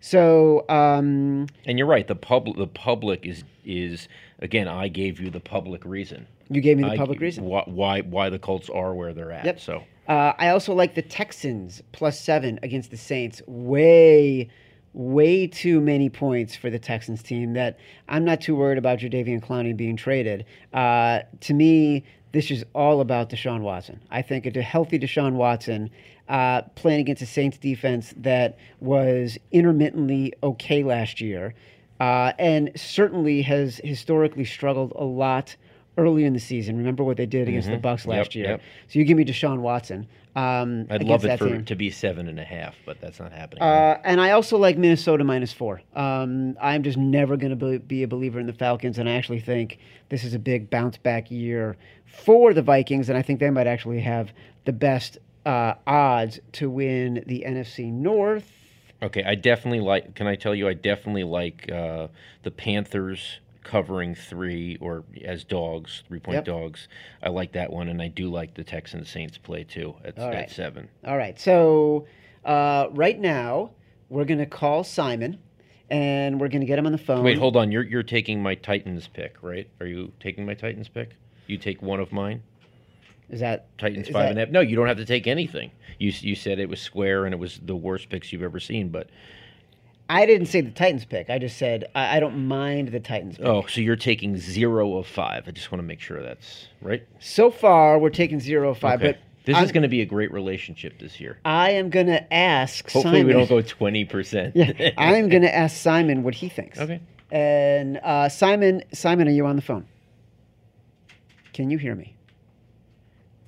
So um, And you're right. The public, the public is is again. I gave you the public reason. you gave me the I- public reason. why, why why the Colts are where they're at. Yep. So Uh, I also like the Texans plus seven against the Saints. Way, way too many points for the Texans team. That I'm not too worried about Jadeveon Clowney being traded. Uh, to me, this is all about Deshaun Watson. I think a healthy Deshaun Watson uh, playing against a Saints defense that was intermittently okay last year, uh, and certainly has historically struggled a lot early in the season. Remember what they did against the Bucks Mm-hmm. Yep, last year. yep. So you give me Deshaun Watson. Um, I'd love it for team. to be seven and a half, but that's not happening. Uh, and I also like Minnesota minus four. Um, I'm just never going to be, be a believer in the Falcons, and I actually think this is a big bounce back year for the Vikings, and I think they might actually have the best uh, odds to win the NFC North. Okay, I definitely like. Can I tell you? I definitely like uh, the Panthers covering three or as dogs, three point Yep. dogs. I like that one, and I do like the Texans Saints play too at, at seven. All right, so uh, right now we're going to call Simon, and we're going to get him on the phone. Wait, hold on. You're you're taking my Titans pick, right? Are you taking my Titans pick? You take one of mine. Is that Titans is five that- and a half. No, you don't have to take anything. You you said it was square and it was the worst picks you've ever seen, but I didn't say the Titans pick. I just said I, I don't mind the Titans pick. oh, so you're taking zero of five. I just want to make sure that's right. So far, we're taking zero of five, Okay. but this I'm, is going to be a great relationship this year. I am going to ask Hopefully, Simon. we don't go twenty percent. yeah, I am going to ask Simon what he thinks. Okay. And uh, Simon, Simon, are you on the phone? Can you hear me?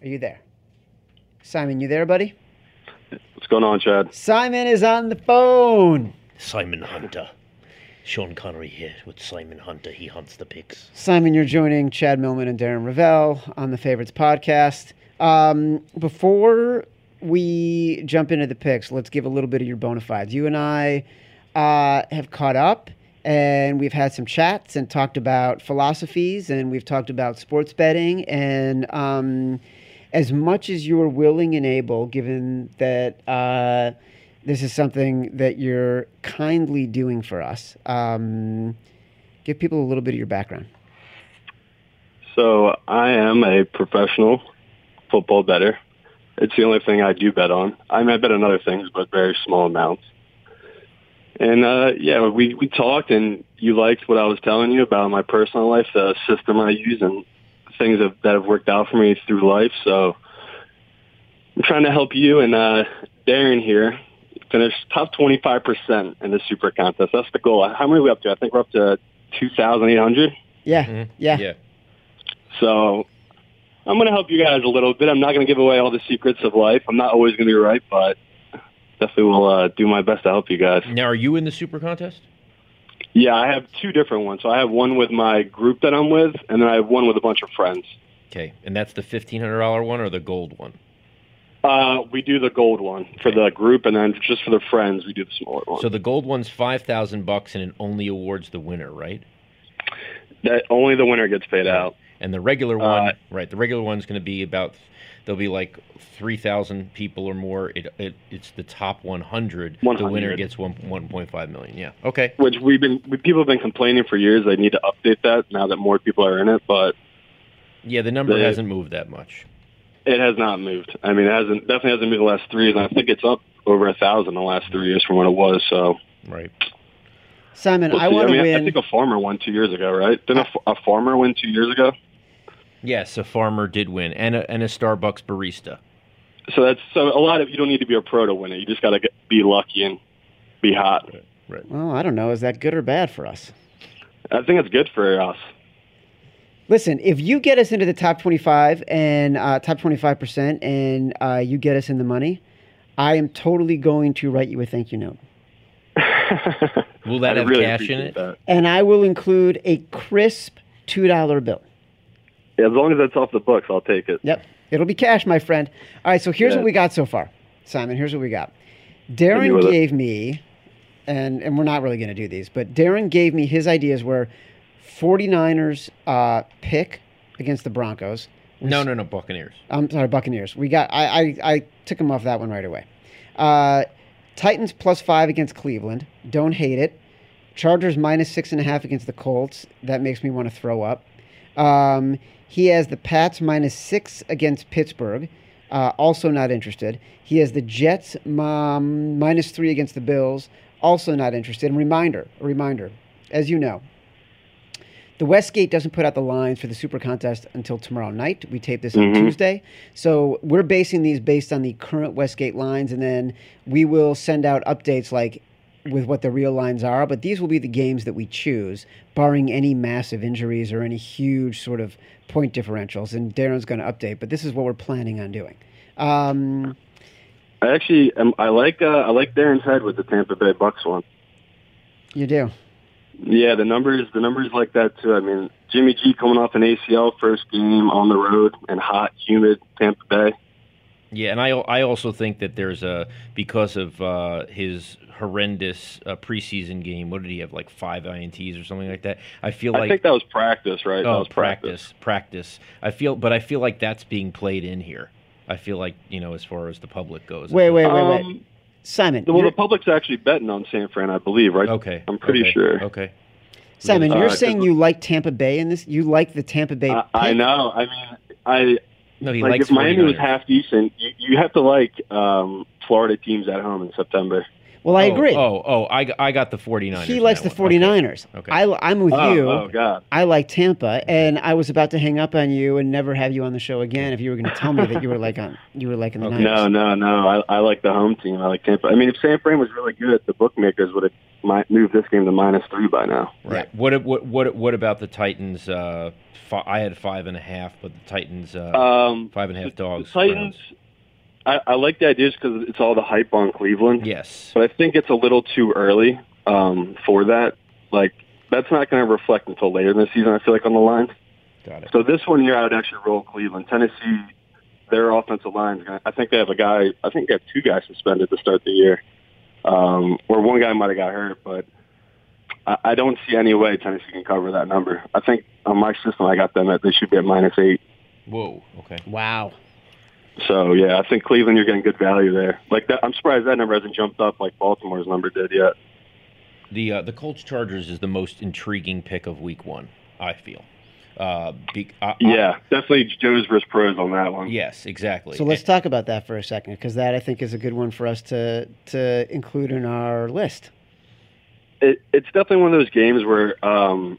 Are you there? Simon, you there, buddy? What's going on, Chad? Simon is on the phone. Simon Hunter. Sean Connery here with Simon Hunter. He hunts the pigs. Simon, you're joining Chad Millman and Darren Rovell on the Favorites podcast. Um, before we jump into the picks, let's give a little bit of your bona fides. You and I uh, have caught up and we've had some chats and talked about philosophies and we've talked about sports betting. And um, as much as you're willing and able, given that uh, this is something that you're kindly doing for us, um, give people a little bit of your background. So I am a professional football better. It's the only thing I do bet on. I I bet on other things, but very small amounts. And uh, yeah, we we talked, and you liked what I was telling you about my personal life, the system I use, and things that, that have worked out for me through life. So I'm trying to help you and uh, Darren here finish top 25% in the super contest. That's the goal. How many are we up to? I think we're up to 2,800. Yeah, Mhm. yeah. Yeah. So I'm going to help you guys a little bit. I'm not going to give away all the secrets of life. I'm not always going to be right, but definitely will uh, do my best to help you guys. Now, are you in the super contest? Yeah, I have two different ones. So I have one with my group that I'm with, and then I have one with a bunch of friends. Okay, and that's the fifteen hundred dollar one or the gold one? Uh, we do the gold one for the group, and then just for the friends, we do the smaller one. So the gold one's five thousand bucks, and it only awards the winner, right? that only the winner gets paid out. And the regular one, Uh, right? The regular one's going to be about there'll be like three thousand people or more. It, it it's the top one hundred. The winner gets one one point five million. Yeah. Okay. Which we've been we, people have been complaining for years. They need to update that now that more people are in it, but Yeah, the number The- hasn't moved that much. It has not moved. I mean, it hasn't definitely hasn't moved the last three years. And I think it's up over a thousand the last three years from what it was. So Right. Simon, we'll I want to mean, win. I think a farmer won two years ago, right? Didn't a, a farmer win two years ago? Yes, a farmer did win, and a and a Starbucks barista. So that's so a lot of you don't need to be a pro to win it. You just got to be lucky and be hot. Right. well, I don't know. Is that good or bad for us? I think it's good for us. Listen, if you get us into the top 25 and uh, top 25% and uh, you get us in the money, I am totally going to write you a thank you note. Will that I have really cash in it? That. And I will include a crisp $2 bill. Yeah, as long as that's off the books, I'll take it. Yep. It'll be cash, my friend. All right, so here's Yeah. what we got so far. Simon, here's what we got. Darren with it. gave me, and, and we're not really going to do these, but Darren gave me his ideas were 49ers uh, pick against the Broncos, No, no, no, Buccaneers. I'm sorry, Buccaneers. We got. I I, I took them off that one right away. Uh, Titans plus five against Cleveland. Don't hate it. Chargers minus six and a half against the Colts. That makes me want to throw up. Um, he has the Pats minus six against Pittsburgh. Uh, also not interested. He has the Jets um, minus three against the Bills. Also not interested. And reminder, a reminder, as you know, the Westgate doesn't put out the lines for the Super Contest until tomorrow night. We tape this on Mhm. Tuesday. So we're basing these based on the current Westgate lines, and then we will send out updates like with what the real lines are. But these will be the games that we choose, barring any massive injuries or any huge sort of point differentials. And Darren's going to update, but this is what we're planning on doing. Um, I actually, um, I like uh, I like Darren's head with the Tampa Bay Bucks one. you do. Yeah, the numbers, the numbers like that too. I mean, Jimmy G coming off an ACL first game on the road and hot, humid Tampa Bay. Yeah, and I I also think that there's a because of uh, his horrendous uh, preseason game. What did he have? Like five ints or something like that. I feel like I like think that was practice, right? that oh was practice, practice. I feel, but I feel like that's being played in here. I feel like you know, as far as the public goes. Wait, wait, wait, wait. Simon, well, the public's actually betting on San Fran, I believe, right? Okay, I'm pretty okay, sure. Okay. Simon, Uh, you're saying you like Tampa Bay in this? You like the Tampa Bay? I, I know. I mean, I No, he like likes if Miami was half decent, you, you have to like um, Florida teams at home in September. Well, I Oh, agree. Oh, oh, I, I got the 49ers. he likes the one. Okay. 49ers. Okay. I, am with Oh, you. oh God. I like Tampa, and I was about to hang up on you and never have you on the show again if you were going to tell me that you were like on you were like in the Okay. Niners. No, no, no. I, I like the home team. I like Tampa. I mean, if San Fran was really good, the bookmakers would have mi- moved this game to minus three by now. Right. What what what what about the Titans? Uh, fi- I had five and a half, but the Titans uh, Um, five and a half the dogs. Titans. I, I like the ideas because it's all the hype on Cleveland. Yes. but I think it's a little too early um, for that. Like that's not going to reflect until later in the season. I feel like on the line. Got it. So this one year, I would actually roll Cleveland. Tennessee, their offensive line. I think they have a guy. I think they have two guys suspended to start the year, um, or one guy might have got hurt. But I, I don't see any way Tennessee can cover that number. I think on my system, I got them at they should be at minus eight. Whoa. Okay. Wow. So yeah, I think Cleveland, you're getting good value there. Like that, I'm surprised that number hasn't jumped up like Baltimore's number did yet. The uh, the Colts Chargers is the most intriguing pick of Week One. I feel. Uh, be, I, I- Yeah, definitely Joe's versus pros on that one. yes. Exactly. So let's talk about that for a second because that I think is a good one for us to to include in our list. It, it's definitely one of those games where um,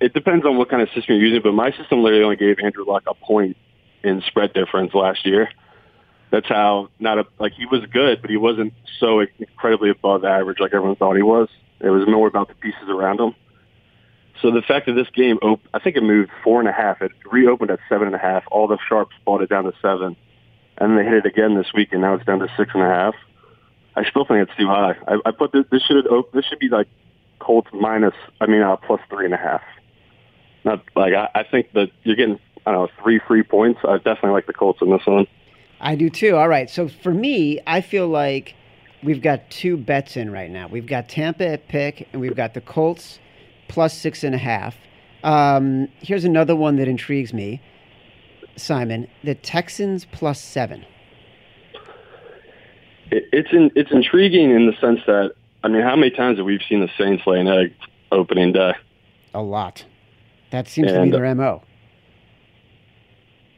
it depends on what kind of system you're using. But my system literally only gave Andrew Luck a point in spread difference last year. That's how not a like he was good, but he wasn't so incredibly above average like everyone thought he was. It was more about the pieces around him. So the fact that this game, op- I think it moved four and a half. It reopened at seven and a half. All the sharps bought it down to seven, and they hit it again this week, and now it's down to six and a half. I still think it's too high. I, I put this, this should op- this should be like Colts minus. I mean, uh, plus three and a half. Not like I, I think that you're getting I don't know three free points. I definitely like the Colts in this one. I do too. All right. So for me, I feel like we've got two bets in right now. We've got Tampa at pick, and we've got the Colts plus six and a half. Um, here's another one that intrigues me, Simon. The Texans plus seven. It, it's in, it's intriguing in the sense that I mean, how many times have we seen the Saints lay an egg opening day? A lot. That seems to be their mo.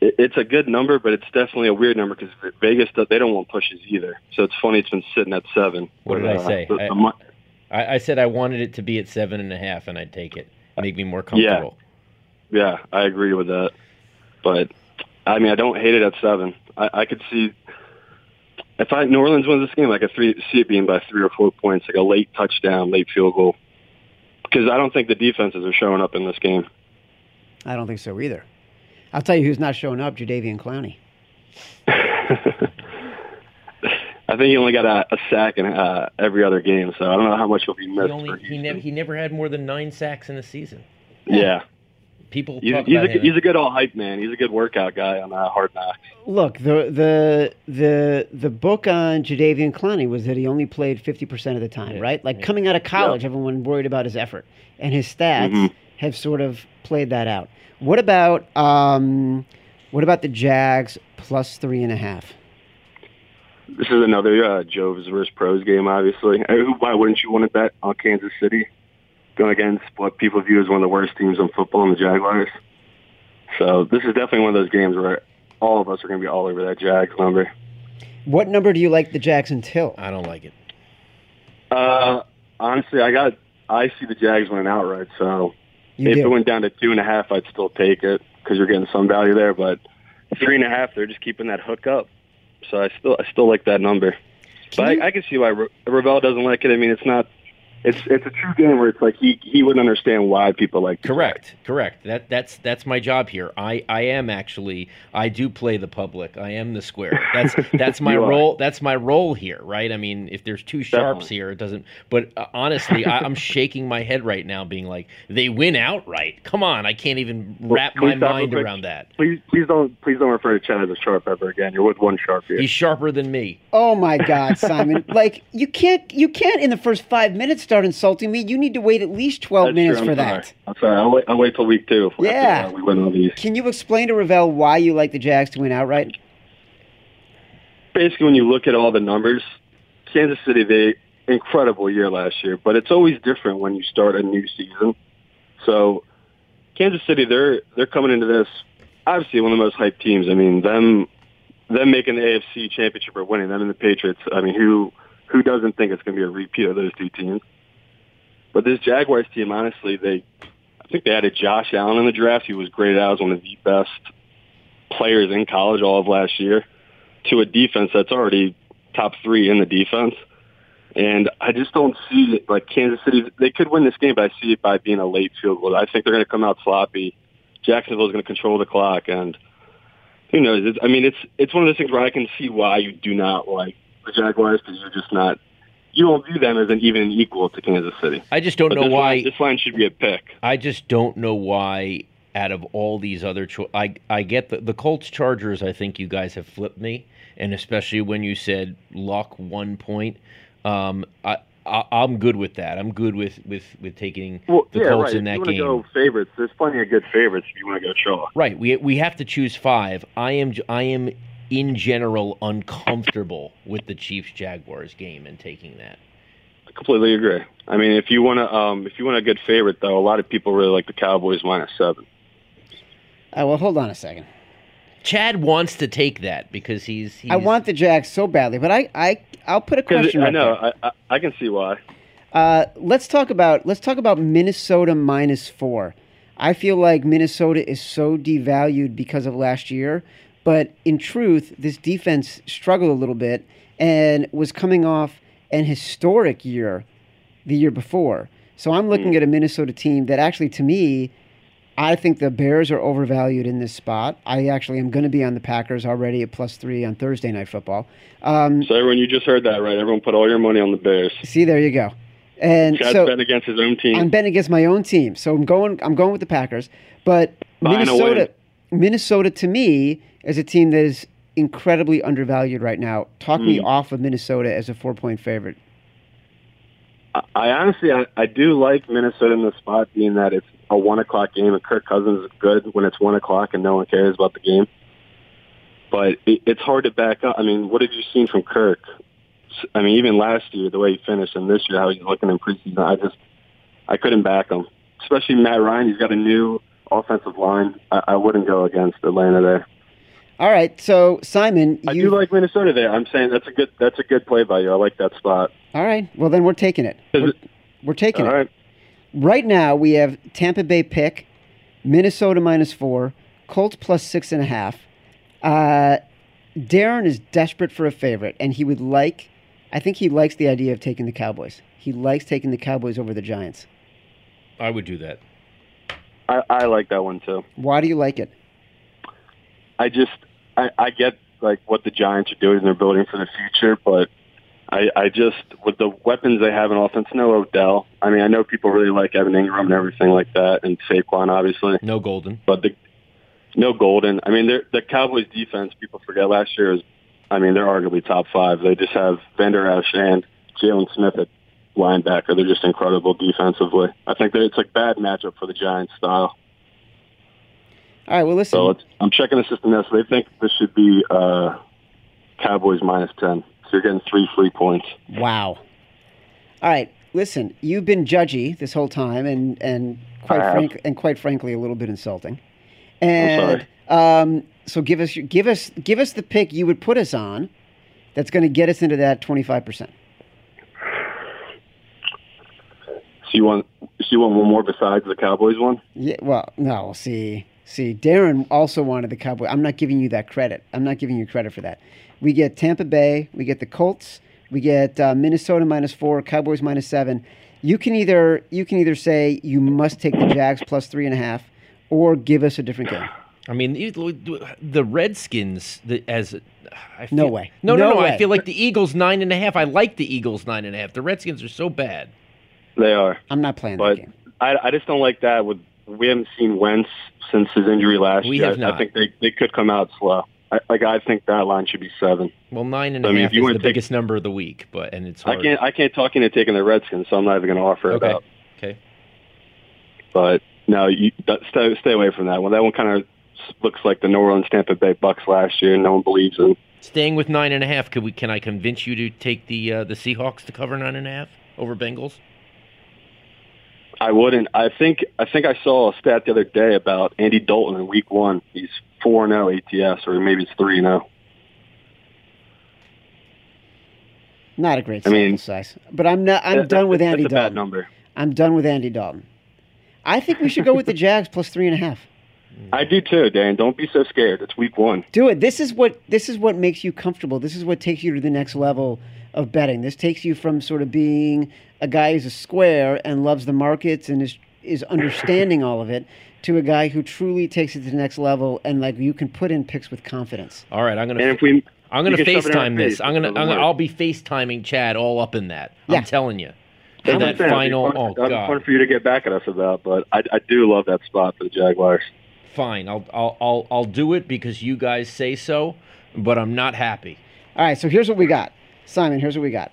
It, it's a good number, but it's definitely a weird number because Vegas they don't want pushes either. So it's funny it's been sitting at seven. What did But, I uh, say? the- I- the I, I said I wanted it to be at seven and a half, and I'd take it. Make me more comfortable. Yeah, I agree with that. But I mean, I don't hate it at seven. I, I could see if I New Orleans wins this game, I could three, see it being by three or four points, like a late touchdown, late field goal. Because I don't think the defenses are showing up in this game. I don't think so either. I'll tell you who's not showing up: Jadeveon Clowney. I think he only got a, a sack in uh, every other game, so I don't know how much he'll be He missed. only for he Houston. never he never had more than nine sacks in a season. yeah, People he's, talk he's, about a, him. he's a good all hype man. He's a good workout guy on uh, Hard Knocks. Look, the the the the book on Jadeveon Clowney was that he only played fifty percent of the time, Yeah, right? Like yeah. coming out of college, everyone worried about his effort, and his stats Mhm. Have sort of played that out. What about um, What about the Jags plus three and a half? This is another uh, Joe's versus Pros game, obviously. Why wouldn't you want to bet on Kansas City going against what people view as one of the worst teams in football in the Jaguars? So this is definitely one of those games where all of us are going to be all over that Jags number. What number do you like the Jags until? I don't like it. Uh, honestly, I got I see the Jags winning outright. So You if it went down to two and a half, I'd still take it because you're getting some value there. But three and a half, they're just keeping that hook up. So I still I still like that number. But you- I, I can see why Ra- Rovell doesn't like it. I mean, it's not. It's it's a true game where it's like he he wouldn't understand why people like the Correct, correct. That that's that's my job here. I I am actually I do play the public. I am the square. That's that's my You are. role. That's my role here, right? I mean, if there's two sharps Definitely. here, it doesn't. But uh, honestly, I, I'm shaking my head right now, being like, they win outright. Come on, I can't even Well, wrap my mind quick? around that. Please please don't please don't refer to Chad as a sharp ever again. You're with one sharp here. He's sharper than me. Oh my God, Simon! like you can't you can't in the first five minutes start insulting me. You need to wait at least twelve That's minutes true, for I'm that. sorry. I'm sorry. I'll wait. I'll wait till week two. after, Yeah. we win all these. Can you explain to Rovell why you like the Jags to win outright? basically when you look at all the numbers, Kansas City they incredible year last year, but it's always different when you start a new season. So Kansas City they're they're coming into this obviously one of the most hyped teams. I mean them them making the AFC championship or winning them and the Patriots. I mean who who doesn't think it's going to be a repeat of those two teams? But this Jaguars team, honestly, they I think they added Josh Allen in the draft. He was graded out as one of the best players in college all of last year to a defense that's already top three in the defense. And I just don't see it like Kansas City. They could win this game, but I see it by being a late field goal. I think they're going to come out sloppy. Jacksonville's going to control the clock, and who knows? It's, I mean, it's it's one of those things where I can see why you do not like the Jaguars because you're just not. You don't view them as an even equal to Kansas City. I just don't But know this why. line, this line should be a pick. I just don't know why. Out of all these other, cho- I I get the the Colts Chargers. I think you guys have flipped me, and especially when you said Luck one point. Um, I, I I'm good with that. I'm good with with with taking Well, the yeah, Colts right. in that if you game. want to go favorites, there's plenty of good favorites if you want to go chalk. Right. We we have to choose five. I am I am in general uncomfortable with the Chiefs Jaguars game and taking that. I completely agree. I mean, if you want to, um, if you want a good favorite, though, a lot of people really like the Cowboys minus seven. Uh, well, hold on a second. Chad wants to take that because he's, he's I want the Jags so badly, but I I I'll put a question. I know, there. I, I, I can see why. Uh, let's talk about let's talk about Minnesota minus four. I feel like Minnesota is so devalued because of last year, but in truth, this defense struggled a little bit and was coming off an historic year the year before. So I'm looking at a Minnesota team that actually, to me, I think the Bears are overvalued in this spot. I actually am going to be on the Packers already at plus three on Thursday Night Football. Um, So everyone, you just heard that, right? Everyone put all your money on the Bears. see, there you go. And Chad's so betting against his own team. I'm betting against my own team, so I'm going. I'm going with the Packers. But Minnesota, Minnesota to me is a team that is incredibly undervalued right now. Talk me Hmm. off of Minnesota as a four point favorite. I, honestly, I, I do like Minnesota in the spot, being that it's a one o'clock game, and Kirk Cousins is good when it's one o'clock and no one cares about the game. But it, it's hard to back up. I mean, what have you seen from Kirk? I mean, even last year, the way he finished, and this year, how he's looking in preseason, I just, I couldn't back him. Especially Matt Ryan, he's got a new offensive line. I, I wouldn't go against Atlanta there. All right, so Simon, I you. do like Minnesota there. I'm saying that's a good, that's a good play by you. I like that spot. all right, well then we're taking it. Is We're, it- we're taking All it. right. Right now, we have Tampa Bay pick, Minnesota minus four, Colts plus six and a half. Uh, Darren is desperate for a favorite, and he would like, I think he likes the idea of taking the Cowboys. He likes taking the Cowboys over the Giants. I would do that. I, I like that one too. Why do you like it? I just I, I get like what the Giants are doing; they're building for the future. But I, I just with the weapons they have in offense, no Odell. I mean, I know people really like Evan Engram and everything like that, and Saquon obviously, No Golden. but the no Golden. I mean, the Cowboys defense. People forget last year is. I mean, they're arguably top five. They just have Vander Esch and Jaylon Smith at linebacker. They're just incredible defensively. I think that it's a bad matchup for the Giants style. All right. Well, listen. So I'm checking the system now. So they think this should be uh, Cowboys minus 10. So you're getting three free points. Wow. All right. Listen, you've been judgy this whole time, and and quite frank and quite frankly, a little bit insulting. And um, so give us give us give us the pick you would put us on. That's going to get us into that twenty five percent. So you want so you want one more besides the Cowboys one? Yeah. Well, no. We'll see, see, Darren also wanted the Cowboy. I'm not giving you that credit. I'm not giving you credit for that. We get Tampa Bay. We get the Colts. We get uh, Minnesota minus four. Cowboys minus seven. You can either you can either say you must take the Jags plus three and a half, or give us a different game. I mean, the Redskins the, as I No way. No, no, No no. way. I feel like the Eagles nine and a half. I like the Eagles nine and a half. The Redskins are so bad. They are. I'm not playing But that game. I, I just don't like that. With we haven't seen Wentz since his injury last We year. have I- not. I think they, they could come out slow. I, like I think that line should be seven. Well, nine and a I half mean, if you is the take- biggest number of the week, but and it's hard. I can't I can't talk into taking the Redskins, so I'm not even going to offer Okay. it up. Okay. But no, you stay stay away from that one. That one kind of looks like the New Orleans Tampa Bay Bucks last year. No one believes in. Staying with nine and a half, could we? Can I convince you to take the uh, the Seahawks to cover nine and a half over Bengals? I wouldn't. I think I think I saw a stat the other day about Andy Dalton in Week One. He's four zero oh ATS, or maybe it's three zero. Oh. Not a great I sample mean- size. But I'm not. I'm That- done with Andy That's a bad Dalton. number. I'm done with Andy Dalton. I think we should go with the Jags plus three and a half. I do too, Dan. Don't be so scared. It's Week One. Do it. This is what this is what makes you comfortable. This is what takes you to the next level of betting. This takes you from sort of being a guy who's a square and loves the markets and is is understanding all of it to a guy who truly takes it to the next level and like you can put in picks with confidence. All right, I'm gonna. And if we, I'm gonna you can shove it in our FaceTime this. I'm gonna. I'm gonna. I'll be FaceTiming Chad all up in that. Yeah. I'm telling you. And that saying. final. That'd be Oh fun, fun for you to get back at us about, but I, I do love that spot for the Jaguars. Fine. I'll. I'll. I'll. I'll do it because you guys say so. But I'm not happy. All right, so here's what we got. Simon, here's what we got.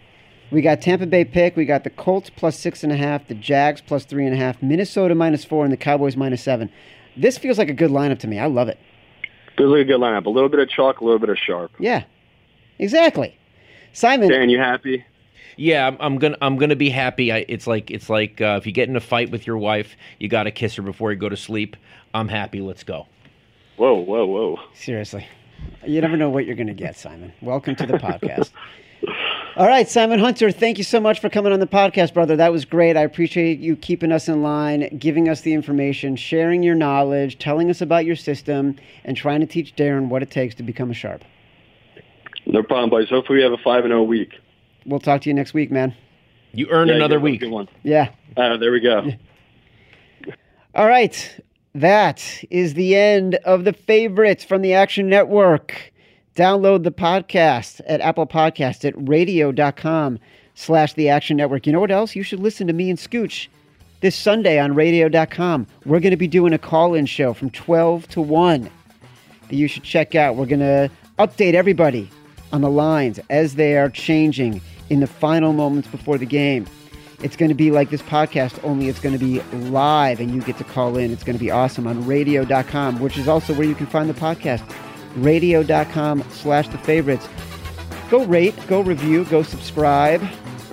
We got Tampa Bay pick. We got the Colts plus six and a half, the Jags plus three and a half, Minnesota minus four, and the Cowboys minus seven. This feels like a good lineup to me. I love it. Feels like a good lineup. A little bit of chalk, a little bit of sharp. Yeah, exactly. Simon, Dan, you happy? Yeah, I'm, I'm gonna. I'm gonna be happy. I, it's like. It's like uh, if you get in a fight with your wife, you got to kiss her before you go to sleep. I'm happy. Let's go. Whoa, whoa, whoa. seriously, you never know what you're going to get, Simon. Welcome to the podcast. All right, Simon Hunter, thank you so much for coming on the podcast, brother. That was great. I appreciate you keeping us in line, giving us the information, sharing your knowledge, telling us about your system, and trying to teach Darren what it takes to become a sharp. No problem, boys. Hopefully we have a five and zero week. We'll talk to you next week, man. You earn Yeah, another week. Good one. Yeah. Uh, there we go. All right. That is the end of the favorites from the Action Network. Download the podcast at Apple Podcast at radio.com slash the Action Network. You know what else? You should listen to me and Scooch this Sunday on radio.com. We're going to be doing a call-in show from 12 to 1 that you should check out. We're going to update everybody on the lines as they are changing in the final moments before the game. It's going to be like this podcast, only it's going to be live and you get to call in. It's going to be awesome on radio.com, which is also where you can find the podcast. Radio.com slash the favorites. Go rate, go review, go subscribe.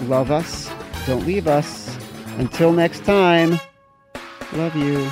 Love us. Don't leave us. Until next time, love you.